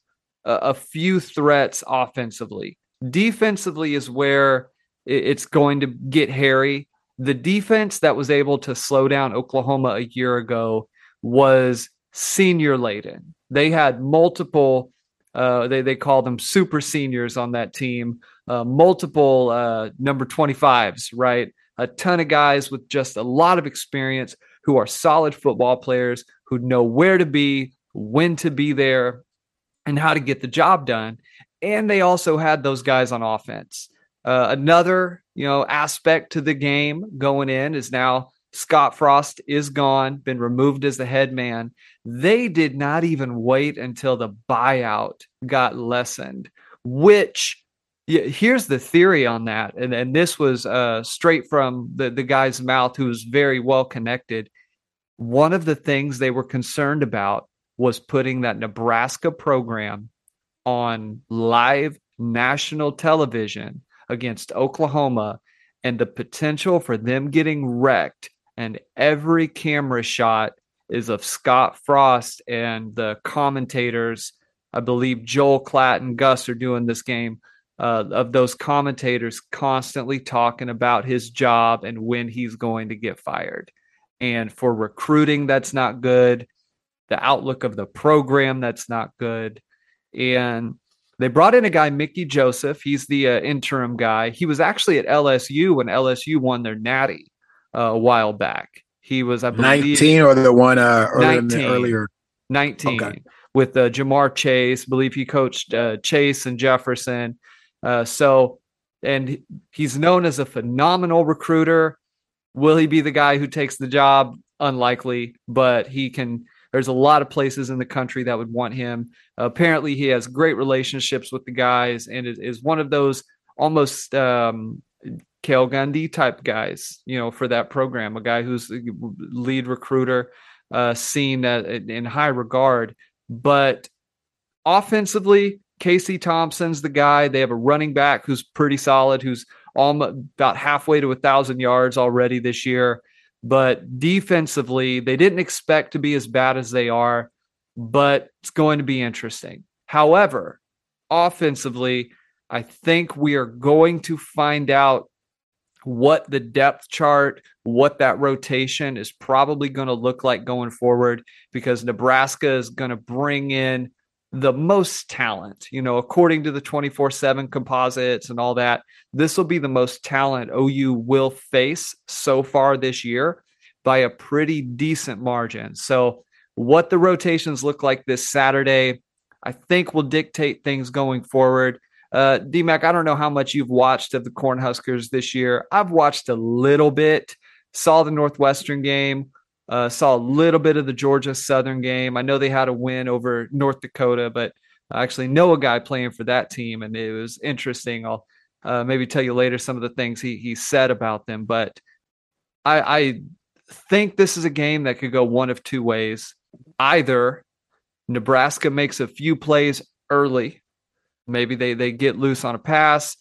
a, a few threats offensively. Defensively is where it's going to get hairy. The defense that was able to slow down Oklahoma a year ago was senior laden. They had multiple, uh, they, they call them super seniors on that team, uh, multiple uh, number 25s, right? A ton of guys with just a lot of experience who are solid football players who know where to be, when to be there, and how to get the job done. And they also had those guys on offense. Uh, another, you know, aspect to the game going in is now Scott Frost is gone, been removed as the head man. They did not even wait until the buyout got lessened, which yeah, here's the theory on that. And, and this was uh, straight from the, the guy's mouth who was very well connected. One of the things they were concerned about was putting that Nebraska program on live national television against Oklahoma and the potential for them getting wrecked. And every camera shot is of Scott Frost and the commentators. I believe Joel Klatt and Gus are doing this game. Uh, of those commentators constantly talking about his job and when he's going to get fired. And for recruiting, that's not good the outlook of the program that's not good. And they brought in a guy, Mickey Joseph. He's the uh, interim guy. He was actually at LSU when LSU won their natty uh, a while back. He was, I believe, 19 or the one uh, earlier. 19, earlier. 19 okay. with uh, Ja'Marr Chase. I believe he coached uh, Chase and Jefferson. Uh, so, and he's known as a phenomenal recruiter. Will he be the guy who takes the job? Unlikely, but he can there's a lot of places in the country that would want him. Uh, apparently, he has great relationships with the guys and is, is one of those almost um, Cale Gundy type guys, you know, for that program. A guy who's lead recruiter, uh, seen in high regard. But offensively, Casey Thompson's the guy. They have a running back who's pretty solid, who's about halfway to a thousand yards already this year. But defensively, they didn't expect to be as bad as they are, but it's going to be interesting. However, offensively, I think we are going to find out what the depth chart, what that rotation is probably going to look like going forward because Nebraska is going to bring in the most talent. You know, according to the 24 7 composites and all that, this will be the most talent OU will face so far this year by a pretty decent margin. So, what the rotations look like this Saturday, I think will dictate things going forward. Uh, DMAC, I don't know how much you've watched of the Cornhuskers this year. I've watched a little bit, saw the Northwestern game, uh, saw a little bit of the Georgia Southern game. I know they had a win over North Dakota, but I actually know a guy playing for that team, and it was interesting. I'll uh, maybe tell you later some of the things he he said about them, but I, I think this is a game that could go one of two ways. Either Nebraska makes a few plays early Maybe they they get loose on a pass.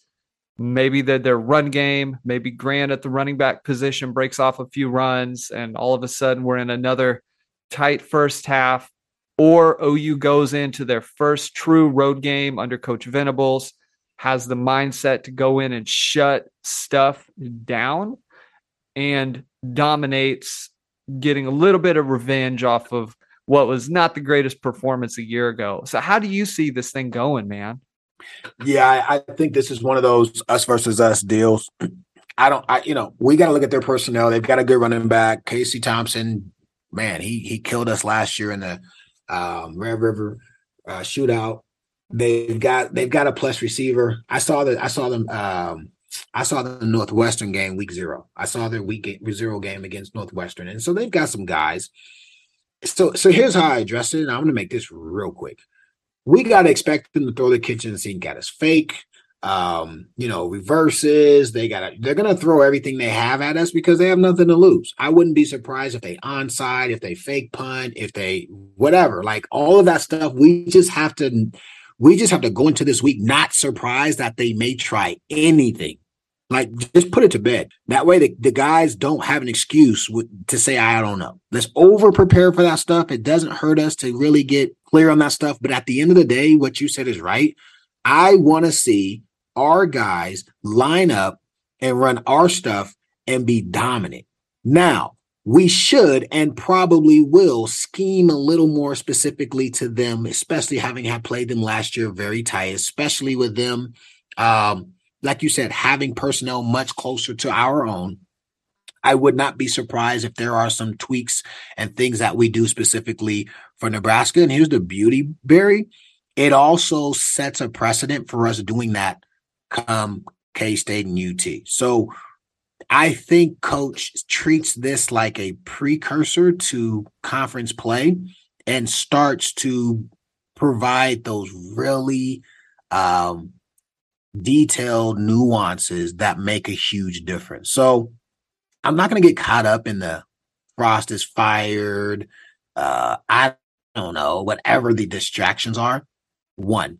Maybe their their run game. Maybe Grant at the running back position breaks off a few runs, and all of a sudden we're in another tight first half. Or OU goes into their first true road game under Coach Venables, has the mindset to go in and shut stuff down, and dominates, getting a little bit of revenge off of what was not the greatest performance a year ago. So, how do you see this thing going, man? Yeah, I, think this is one of those us versus us deals. I don't, I you know, we got to look at their personnel. They've got a good running back, Casey Thompson. Man, he he killed us last year in the um, Red River uh, shootout. They've got they've got a plus receiver. I saw that I saw them. Um, I saw the Northwestern game week zero. I saw their week zero game against Northwestern, and so they've got some guys. So so here's how I address it. And I'm going to make this real quick we got to expect them to throw the kitchen sink at us. Fake, um, you know, reverses. They got to, they're to throw everything they have at us because they have nothing to lose. I wouldn't be surprised if they onside, if they fake punt, if they whatever, like all of that stuff. We just have to, we just have to go into this week not surprised that they may try anything. Like, just put it to bed. That way, the, the guys don't have an excuse to say, I don't know. Let's over prepare for that stuff. It doesn't hurt us to really get clear on that stuff. But at the end of the day, what you said is right. I want to see our guys line up and run our stuff and be dominant. Now, we should and probably will scheme a little more specifically to them, especially having had played them last year very tight, especially with them um, like you said, having personnel much closer to our own. I would not be surprised if there are some tweaks and things that we do specifically for Nebraska. And here's the beauty, Barry. It also sets a precedent for us doing that come K State and UT. So I think coach treats this like a precursor to conference play and starts to provide those really um, detailed nuances that make a huge difference. So I'm not going to get caught up in the Frost is fired. Uh, I don't know, whatever the distractions are. One,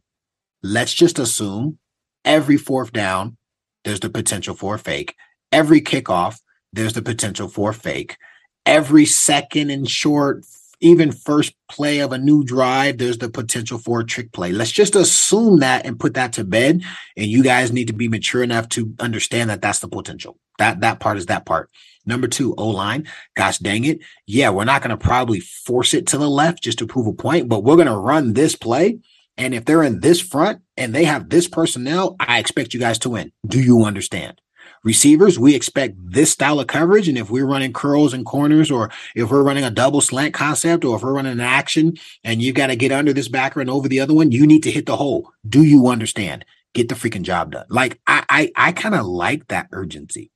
let's just assume every fourth down, there's the potential for a fake. Every kickoff, there's the potential for a fake. Every second and short even first play of a new drive, there's the potential for a trick play. Let's just assume that and put that to bed. And you guys need to be mature enough to understand that that's the potential. That that part is that part. Number two, O line. Gosh dang it. Yeah, we're not going to probably force it to the left just to prove a point, but we're going to run this play. And if they're in this front and they have this personnel, I expect you guys to win. Do you understand? Receivers, we expect this style of coverage. And if we're running curls and corners, or if we're running a double slant concept, or if we're running an action and you got to get under this backer and over the other one, you need to hit the hole. Do you understand? Get the freaking job done. Like I I, I kind of like that urgency.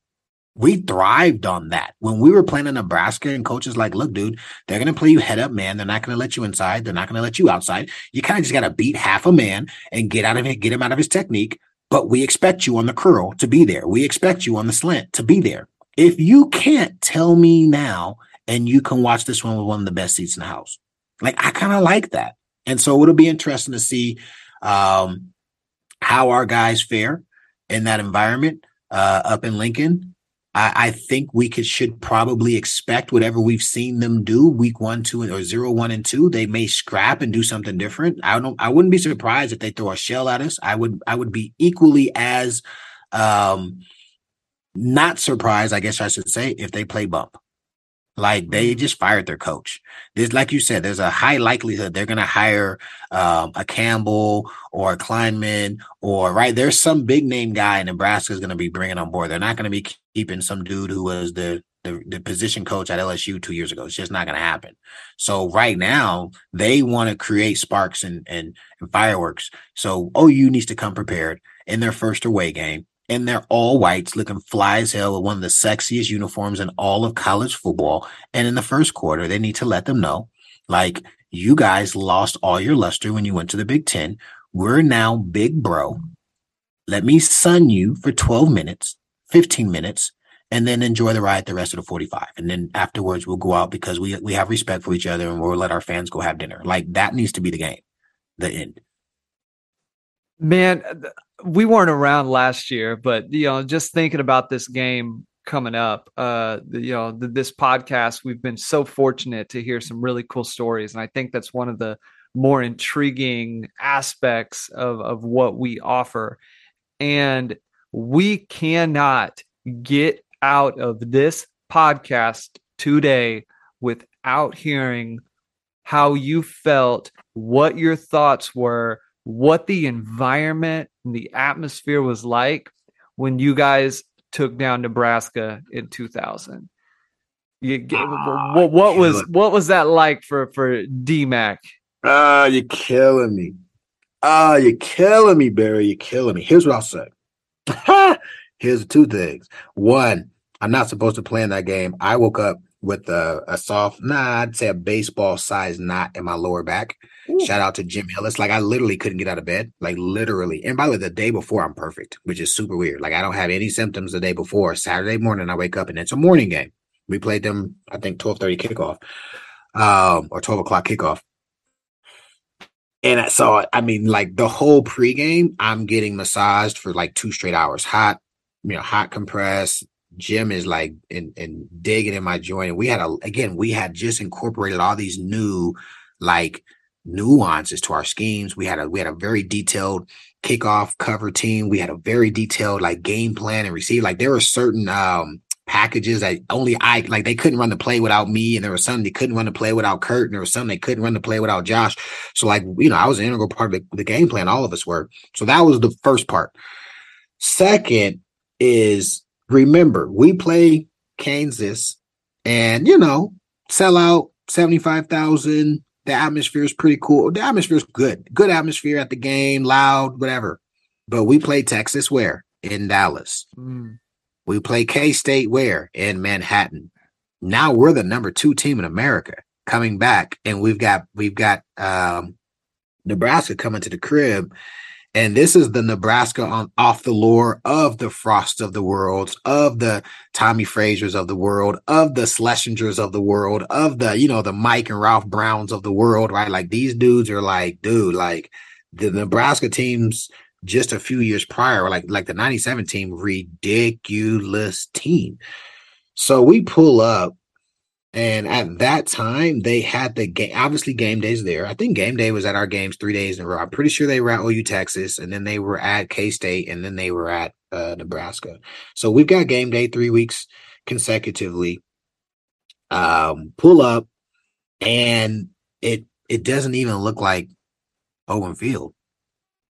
We thrived on that when we were playing in Nebraska, and coaches like, look, dude, they're gonna play you head up, man. They're not gonna let you inside. They're not gonna let you outside. You kind of just gotta beat half a man and get out of it, get him out of his technique but we expect you on the curl to be there. We expect you on the slant to be there. If you can't tell me now and you can watch this one with one of the best seats in the house, like I kind of like that. And so it'll be interesting to see um, how our guys fare in that environment uh, up in Lincoln. I, I think we could should probably expect whatever we've seen them do week one, two, or zero, one, and two. They may scrap and do something different. I don't. I wouldn't be surprised if they throw a shell at us. I would. I would be equally as um not surprised, I guess I should say, if they play bump. Like they Mm-hmm. just fired their coach. There's like you said, there's a high likelihood they're gonna hire um, a Campbell or a Kleinman or right. There's some big name guy Nebraska is gonna be bringing on board. They're not gonna be keeping some dude who was the the, the position coach at LSU two years ago. It's just not gonna happen. So right now they want to create sparks and, and and fireworks. So OU needs to come prepared in their first away game and they're all whites looking fly as hell with one of the sexiest uniforms in all of college football. And in the first quarter, they need to let them know, like, you guys lost all your luster when you went to the Big Ten. We're now big bro. Let me sun you for 12 minutes, 15 minutes, and then enjoy the ride the rest of the 45. And then afterwards we'll go out because we we have respect for each other and we'll let our fans go have dinner. Like that needs to be the game. The end. Man, we weren't around last year, but you know, just thinking about this game coming up, uh, you know, th- this podcast, we've been so fortunate to hear some really cool stories, and I think that's one of the more intriguing aspects of of what we offer, and we cannot get out of this podcast today without hearing how you felt, what your thoughts were, what the environment and the atmosphere was like when you guys took down Nebraska in 2000. You, Ah, what, what was what was that like for for DMAC? Ah, you're killing me. Ah, you're killing me, Barry. You're killing me. Here's what I'll say. Here's two things. One, I'm not supposed to play in that game. I woke up with a, a soft, nah, I'd say a baseball size knot in my lower back. Shout out to Jim Hillis. Like I literally couldn't get out of bed. Like literally. And by the way, the day before I'm perfect, which is super weird. Like I don't have any symptoms the day before. Saturday morning I wake up and it's a morning game. We played them, I think 12:30 kickoff. Um, or 12 o'clock kickoff. And I saw I mean, like the whole pregame, I'm getting massaged for like two straight hours. Hot, you know, hot compress. Jim is like in in digging in my joint. And we had a again, we had just incorporated all these new like nuances to our schemes. We had a we had a very detailed kickoff cover team. We had a very detailed like game plan and receive. Like there were certain um packages that only I like they couldn't run the play without me, and there was some they couldn't run the play without Kurt, and there was some they couldn't run the play without Josh. So like you know, I was an integral part of the, the game plan. All of us were. So that was the first part. Second is remember we play Kansas, and you know sell out seventy five thousand. The atmosphere is pretty cool. The atmosphere is good. Good atmosphere at the game, loud, whatever. But we play Texas where? In Dallas. Mm. We play K State where? In Manhattan. Now we're the number two team in America coming back, and we've got we've got um Nebraska coming to the crib. And this is the Nebraska on off the lore of the Frost of the worlds, of the Tommie Fraziers of the world, of the Schlesingers of the world, of the, you know, the Mike and Ralph Browns of the world, right? Like these dudes are like, dude, like the Nebraska teams just a few years prior, like like the 97 team, ridiculous team. So we pull up, and at that time they had the game. Obviously, game days there. I think game day was at our games three days in a row. I'm pretty sure they were at OU Texas, and then they were at K State, and then they were at uh, Nebraska. So we've got game day three weeks consecutively. Um, pull up, and it it doesn't even look like Owen Field.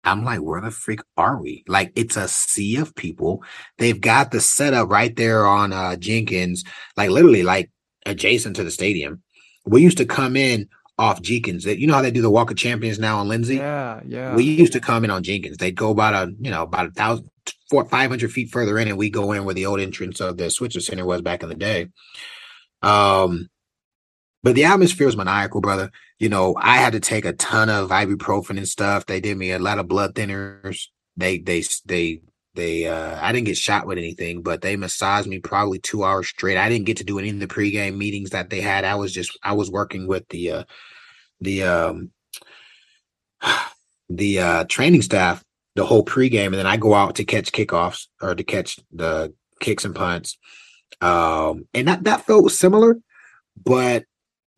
I'm like, where the freak are we? Like, it's a sea of people. They've got the setup right there on uh, Jenkins, like literally like adjacent to the stadium. We used to come in off Jenkins. You know how they do the Walk of Champions now on Lindsey. Yeah, yeah. We used to come in on Jenkins. They'd go about a you know about a thousand, four, five hundred feet further in, and we go in where the old entrance of the Switzer Center was back in the day. Um, but the atmosphere was maniacal, brother. You know, I had to take a ton of ibuprofen and stuff. They did me a lot of blood thinners. They they they they uh I didn't get shot with anything, but they massaged me probably two hours straight. I didn't get to do any of the pregame meetings that they had. I was just I was working with the uh the um the uh, training staff the whole pregame, and then I go out to catch kickoffs or to catch the kicks and punts. Um, and that that felt similar, but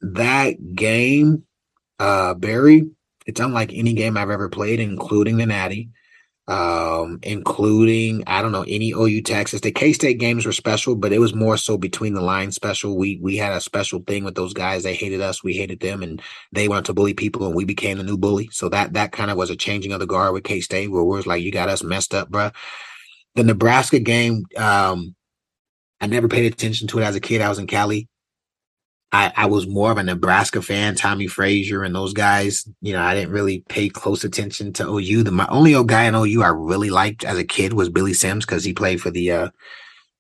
that game, uh, Barry, it's unlike any game I've ever played, including the Natty um, including I don't know any OU Texas. The K State games were special, but it was more so between the lines special. We we had a special thing with those guys. They hated us, we hated them, and they wanted to bully people, and we became the new bully. So that that kind of was a changing of the guard with K State, where we're like, "You got us messed up, bro." The Nebraska game, um, I never paid attention to it as a kid. I was in Cali. I, I was more of a Nebraska fan, Tommie Frazier and those guys. You know, I didn't really pay close attention to OU. The my only old guy in OU I really liked as a kid was Billy Sims because he played for the uh,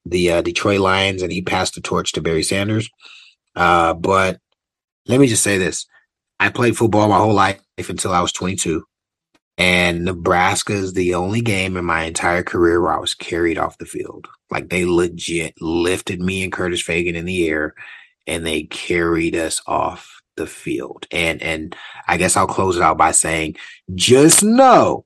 the uh, Detroit Lions and he passed the torch to Barry Sanders. Uh, but let me just say this: I played football my whole life until I was 22, and Nebraska is the only game in my entire career where I was carried off the field. Like they legit lifted me and Curtis Fagan in the air and they carried us off the field. And and I guess I'll close it out by saying, just know,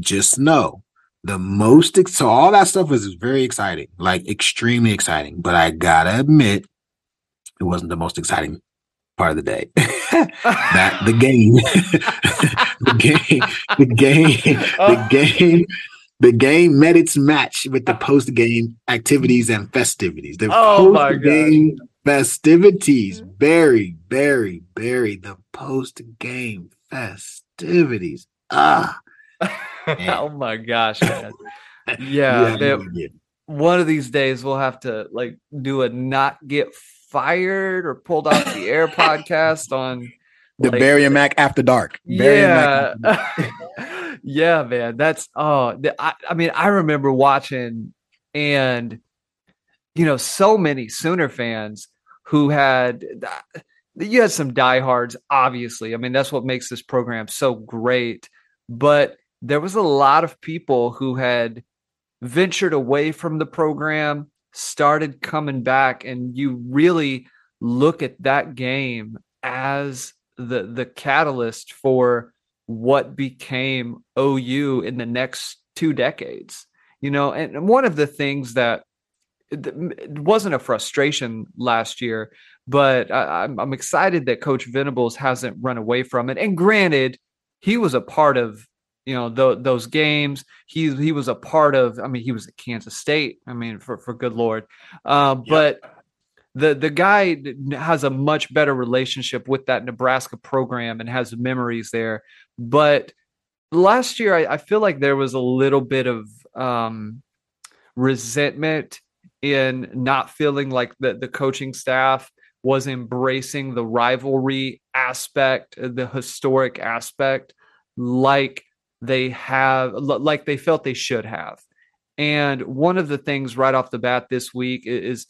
just know the most so all that stuff was very exciting, like extremely exciting. But I gotta admit, it wasn't the most exciting part of the day. that the game, the game, the game, the game the game met its match with the uh. post game activities and festivities. The Oh post game festivities, Barry, Barry, Barry. The post game festivities. Ah, oh my gosh, man. You Yeah, they- no one of these days we'll have to like do a not get fired or pulled off the air podcast on the like, Barry and Mack after dark. Barry and yeah Mack yeah man that's oh the, I, I mean i remember watching and you know so many sooner fans who had you had some diehards obviously i mean that's what makes this program so great but there was a lot of people who had ventured away from the program started coming back and you really look at that game as the the catalyst for what became OU in the next two decades. You know, and one of the things that it wasn't a frustration last year, but I, I'm, I'm excited that Coach Venables hasn't run away from it. And granted, he was a part of you know th- those games. He he was a part of. I mean, he was at Kansas State. I mean, for for good lord, uh, but the the guy has a much better relationship with that Nebraska program and has memories there. But last year, I, I feel like there was a little bit of um, resentment in not feeling like the the coaching staff was embracing the rivalry aspect, uh, the historic aspect, like they have, like they felt they should have. And one of the things right off the bat this week is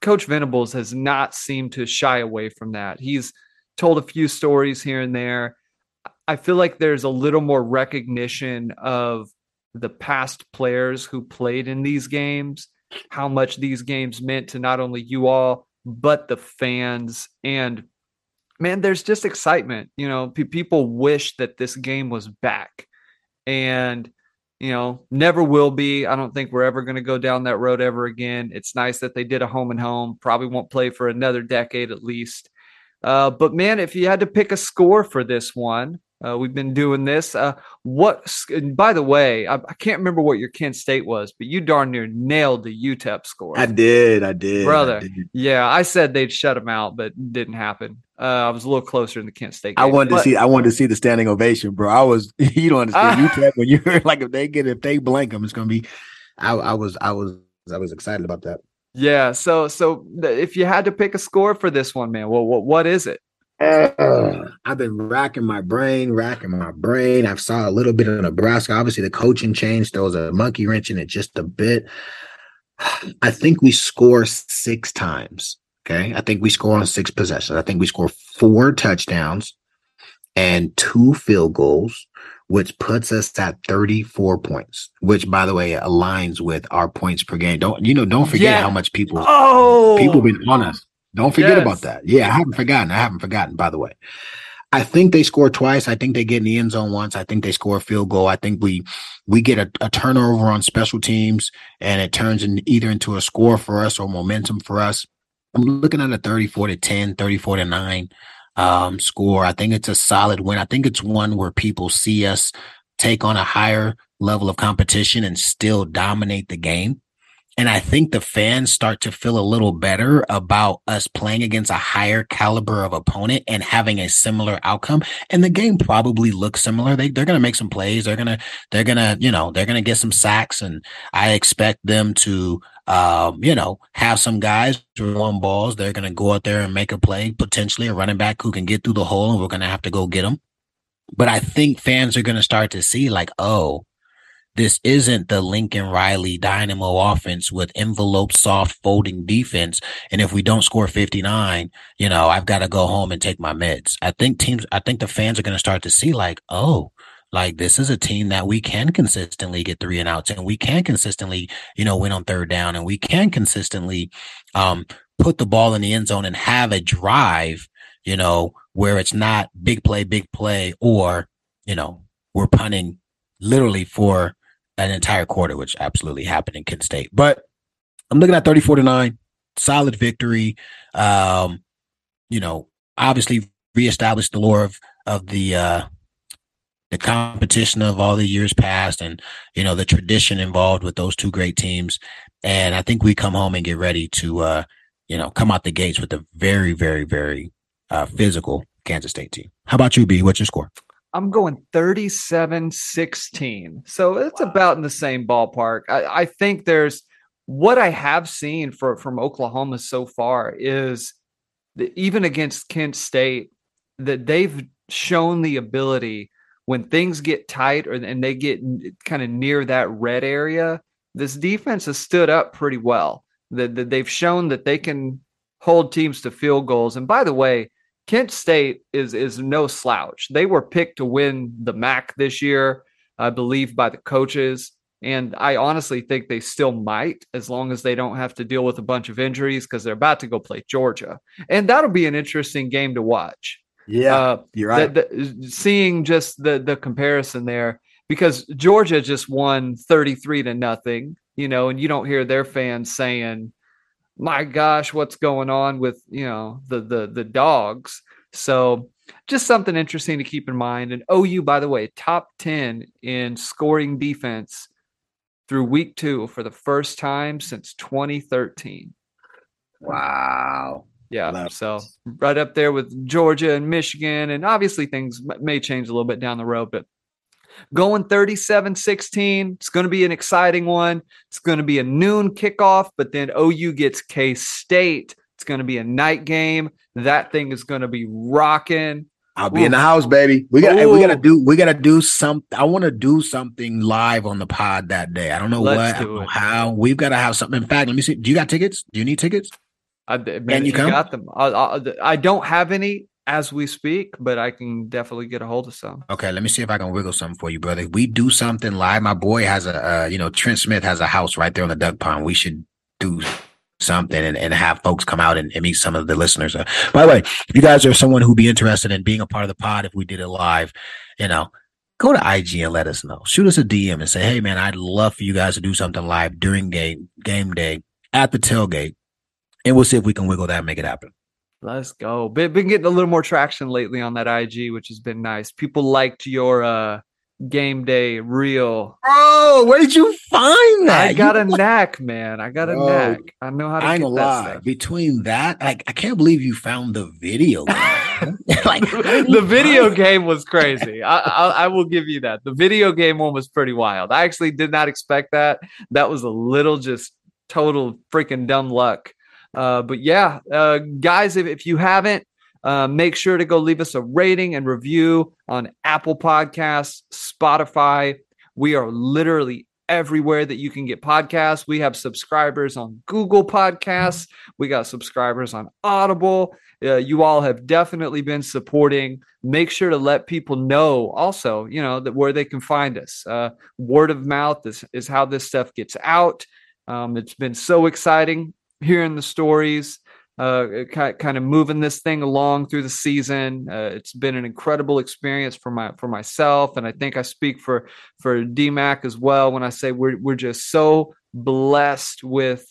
Coach Venables has not seemed to shy away from that. He's told a few stories here and there. I feel like there's a little more recognition of the past players who played in these games, how much these games meant to not only you all, but the fans. And man, there's just excitement. You know, pe- people wish that this game was back. And you know, never will be. I don't think we're ever going to go down that road ever again. It's nice that they did a home and home. Probably won't play for another decade at least. Uh, but man, if you had to pick a score for this one, uh, we've been doing this. Uh, what? By the way, I, I, can't remember what your Kent State was, but you darn near nailed the UTEP score. I did, I did, brother. I did. Yeah, I said they'd shut them out, but it didn't happen. Uh, I was a little closer in the Kent State. Game, I wanted but, to see. I wanted to see the standing ovation, bro. I was. You don't understand. UTEP when you're like, if they get, if they blank them, it's gonna be. I, I was, I was, I was excited about that. Yeah. So, so if you had to pick a score for this one, man, well, what, what is it? Uh, I've been racking my brain, racking my brain. I've saw a little bit of Nebraska. Obviously, the coaching change throws a monkey wrench in it just a bit. I think we score six times. Okay. I think we score on six possessions. I think we score four touchdowns and two field goals, which puts us at 34 points, which by the way aligns with our points per game. Don't you know, don't forget Yeah. how much people Oh, people been on us. Don't forget Yes. about that. Yeah, I haven't forgotten. I haven't forgotten, by the way. I think they score twice. I think they get in the end zone once. I think they score a field goal. I think we we get a, a turnover on special teams and it turns in either into a score for us or momentum for us. I'm looking at a 34 to 10, 34 to 9 um, score. I think it's a solid win. I think it's one where people see us take on a higher level of competition and still dominate the game. And I think the fans start to feel a little better about us playing against a higher caliber of opponent and having a similar outcome. And the game probably looks similar. They, they're going to make some plays. They're going to, they're going to, you know, they're going to get some sacks. And I expect them to, um, you know, have some guys on balls. They're going to go out there and make a play, potentially a running back who can get through the hole and we're going to have to go get them. But I think fans are going to start to see like, oh, this isn't the Lincoln Riley dynamo offense with envelope soft folding defense. And if we don't score 59, you know, I've got to go home and take my meds. I think teams, I think the fans are going to start to see like, oh, like this is a team that we can consistently get three and outs and we can consistently, you know, win on third down and we can consistently, um, put the ball in the end zone and have a drive, you know, where it's not big play, big play, or, you know, we're punting literally for an entire quarter, which absolutely happened in Kent State. But I'm looking at 34 to 9, solid victory. Um, you know, obviously reestablished the lore of of the uh the competition of all the years past and you know the tradition involved with those two great teams. And I think we come home and get ready to uh, you know, come out the gates with a very, very, very uh physical Kansas State team. How about you, B? What's your score? I'm going 37 16. So it's wow. about in the same ballpark. I, I, think there's what I have seen for, from Oklahoma so far is that even against Kent State, that they've shown the ability when things get tight or and they get kind of near that red area, this defense has stood up pretty well. That, that they've shown that they can hold teams to field goals. And by the way, Kent State is is no slouch. They were picked to win the MAC this year, I believe, by the coaches. And I honestly think they still might, as long as they don't have to deal with a bunch of injuries, because they're about to go play Georgia, and that'll be an interesting game to watch. Yeah, uh, you're right. The, the, seeing just the the comparison there, because Georgia just won thirty three to nothing, you know, and you don't hear their fans saying, my gosh, what's going on with you know the the the dogs? So just something interesting to keep in mind. And OU, by the way, top ten in scoring defense through week two for the first time since 2013. Wow. Yeah. So right up there with Georgia and Michigan. And obviously things may change a little bit down the road, but going 37 16. It's going to be an exciting one. It's going to be a noon kickoff, but then OU gets K State. It's going to be a night game. That thing is going to be rocking. I'll be Ooh. in the house, baby. We got we gotta do we gotta do some I want to do something live on the pod that day. I don't know Let's what, do know how. We've got to have something. In fact, let me see. Do you got tickets? Do you need tickets? I, man, you, you got them. I, I, I, don't have any as we speak, but I can definitely get a hold of some. Okay, let me see if I can wiggle something for you, brother. We do something live. My boy has a, uh, you know, Trent Smith has a house right there on the duck pond. We should do something and, and have folks come out and, and meet some of the listeners. Uh, by the way, if you guys are someone who'd be interested in being a part of the pod, if we did it live, you know, go to IG and let us know. Shoot us a DM and say, hey man, I'd love for you guys to do something live during game game day at the tailgate, and we'll see if we can wiggle that and make it happen. Let's go. Been, been getting a little more traction lately on that IG, which has been nice. People liked your uh game day reel. Oh, where did you find that? I got you a knack, man. I got a Bro, knack. I know how to I get that lie. Stuff. Between that, like I can't believe you found the video. like the video game was crazy. I, I, I will give you that. The video game one was pretty wild. I actually did not expect that. That was a little just total freaking dumb luck. Uh, but yeah, uh, guys, if, if you haven't, uh, make sure to go leave us a rating and review on Apple Podcasts, Spotify. We are literally everywhere that you can get podcasts. We have subscribers on Google Podcasts. We got subscribers on Audible. Uh, you all have definitely been supporting. Make sure to let people know also, you know, that where they can find us. Uh, word of mouth is, is how this stuff gets out. Um, it's been so exciting hearing the stories uh, kind of moving this thing along through the season. Uh, it's been an incredible experience for my for myself, and I think I speak for for DMAC as well when I say we're we're just so blessed with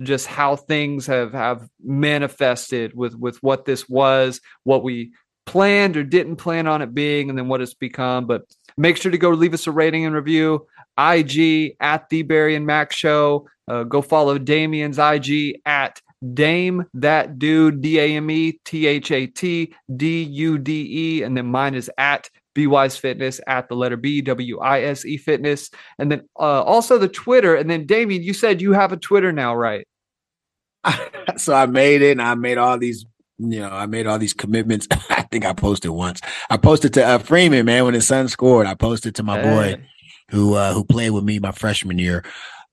just how things have have manifested with with what this was, what we planned or didn't plan on it being, and then what it's become. But make sure to go leave us a rating and review. IG at the Barry and Mack Show. Uh, go follow Damian's IG at Dame that dude D A M E T H A T D U D E, and then mine is at B Wise Fitness at the letter B W I S E Fitness, and then uh, also the Twitter. And then Damien, you said you have a Twitter now, right? so I made it, and I made all these. You know, I made all these commitments. I think I posted once. I posted to uh, Freeman, man, when his son scored. I posted to my hey. boy who uh, who played with me my freshman year.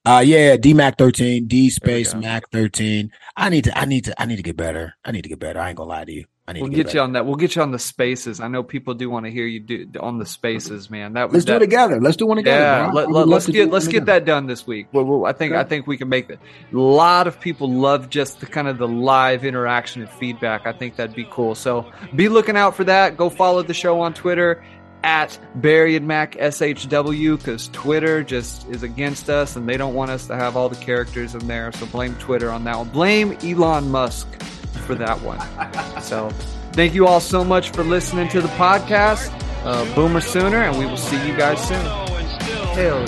Uh yeah, DMAC 13, D space Mac 13. I need to I need to I need to get better. I need to get better. I ain't gonna lie to you. I need we'll get, get you on that. We'll get you on the spaces. I know people do want to hear you do on the spaces, man. That let's that, do it together. Let's do one together. Yeah, let, us let, get let's get that done this week. Well, well I think okay. I think we can make that. A lot of people love just the kind of the live interaction and feedback. I think that'd be cool. So be looking out for that. Go follow the show on Twitter at Barry and Mack SHW because Twitter just is against us and they don't want us to have all the characters in there. So blame Twitter on that one. Blame Elon Musk for that one. so thank you all so much for listening to the podcast. Uh, Boomer Sooner, and we will see you guys soon. Hell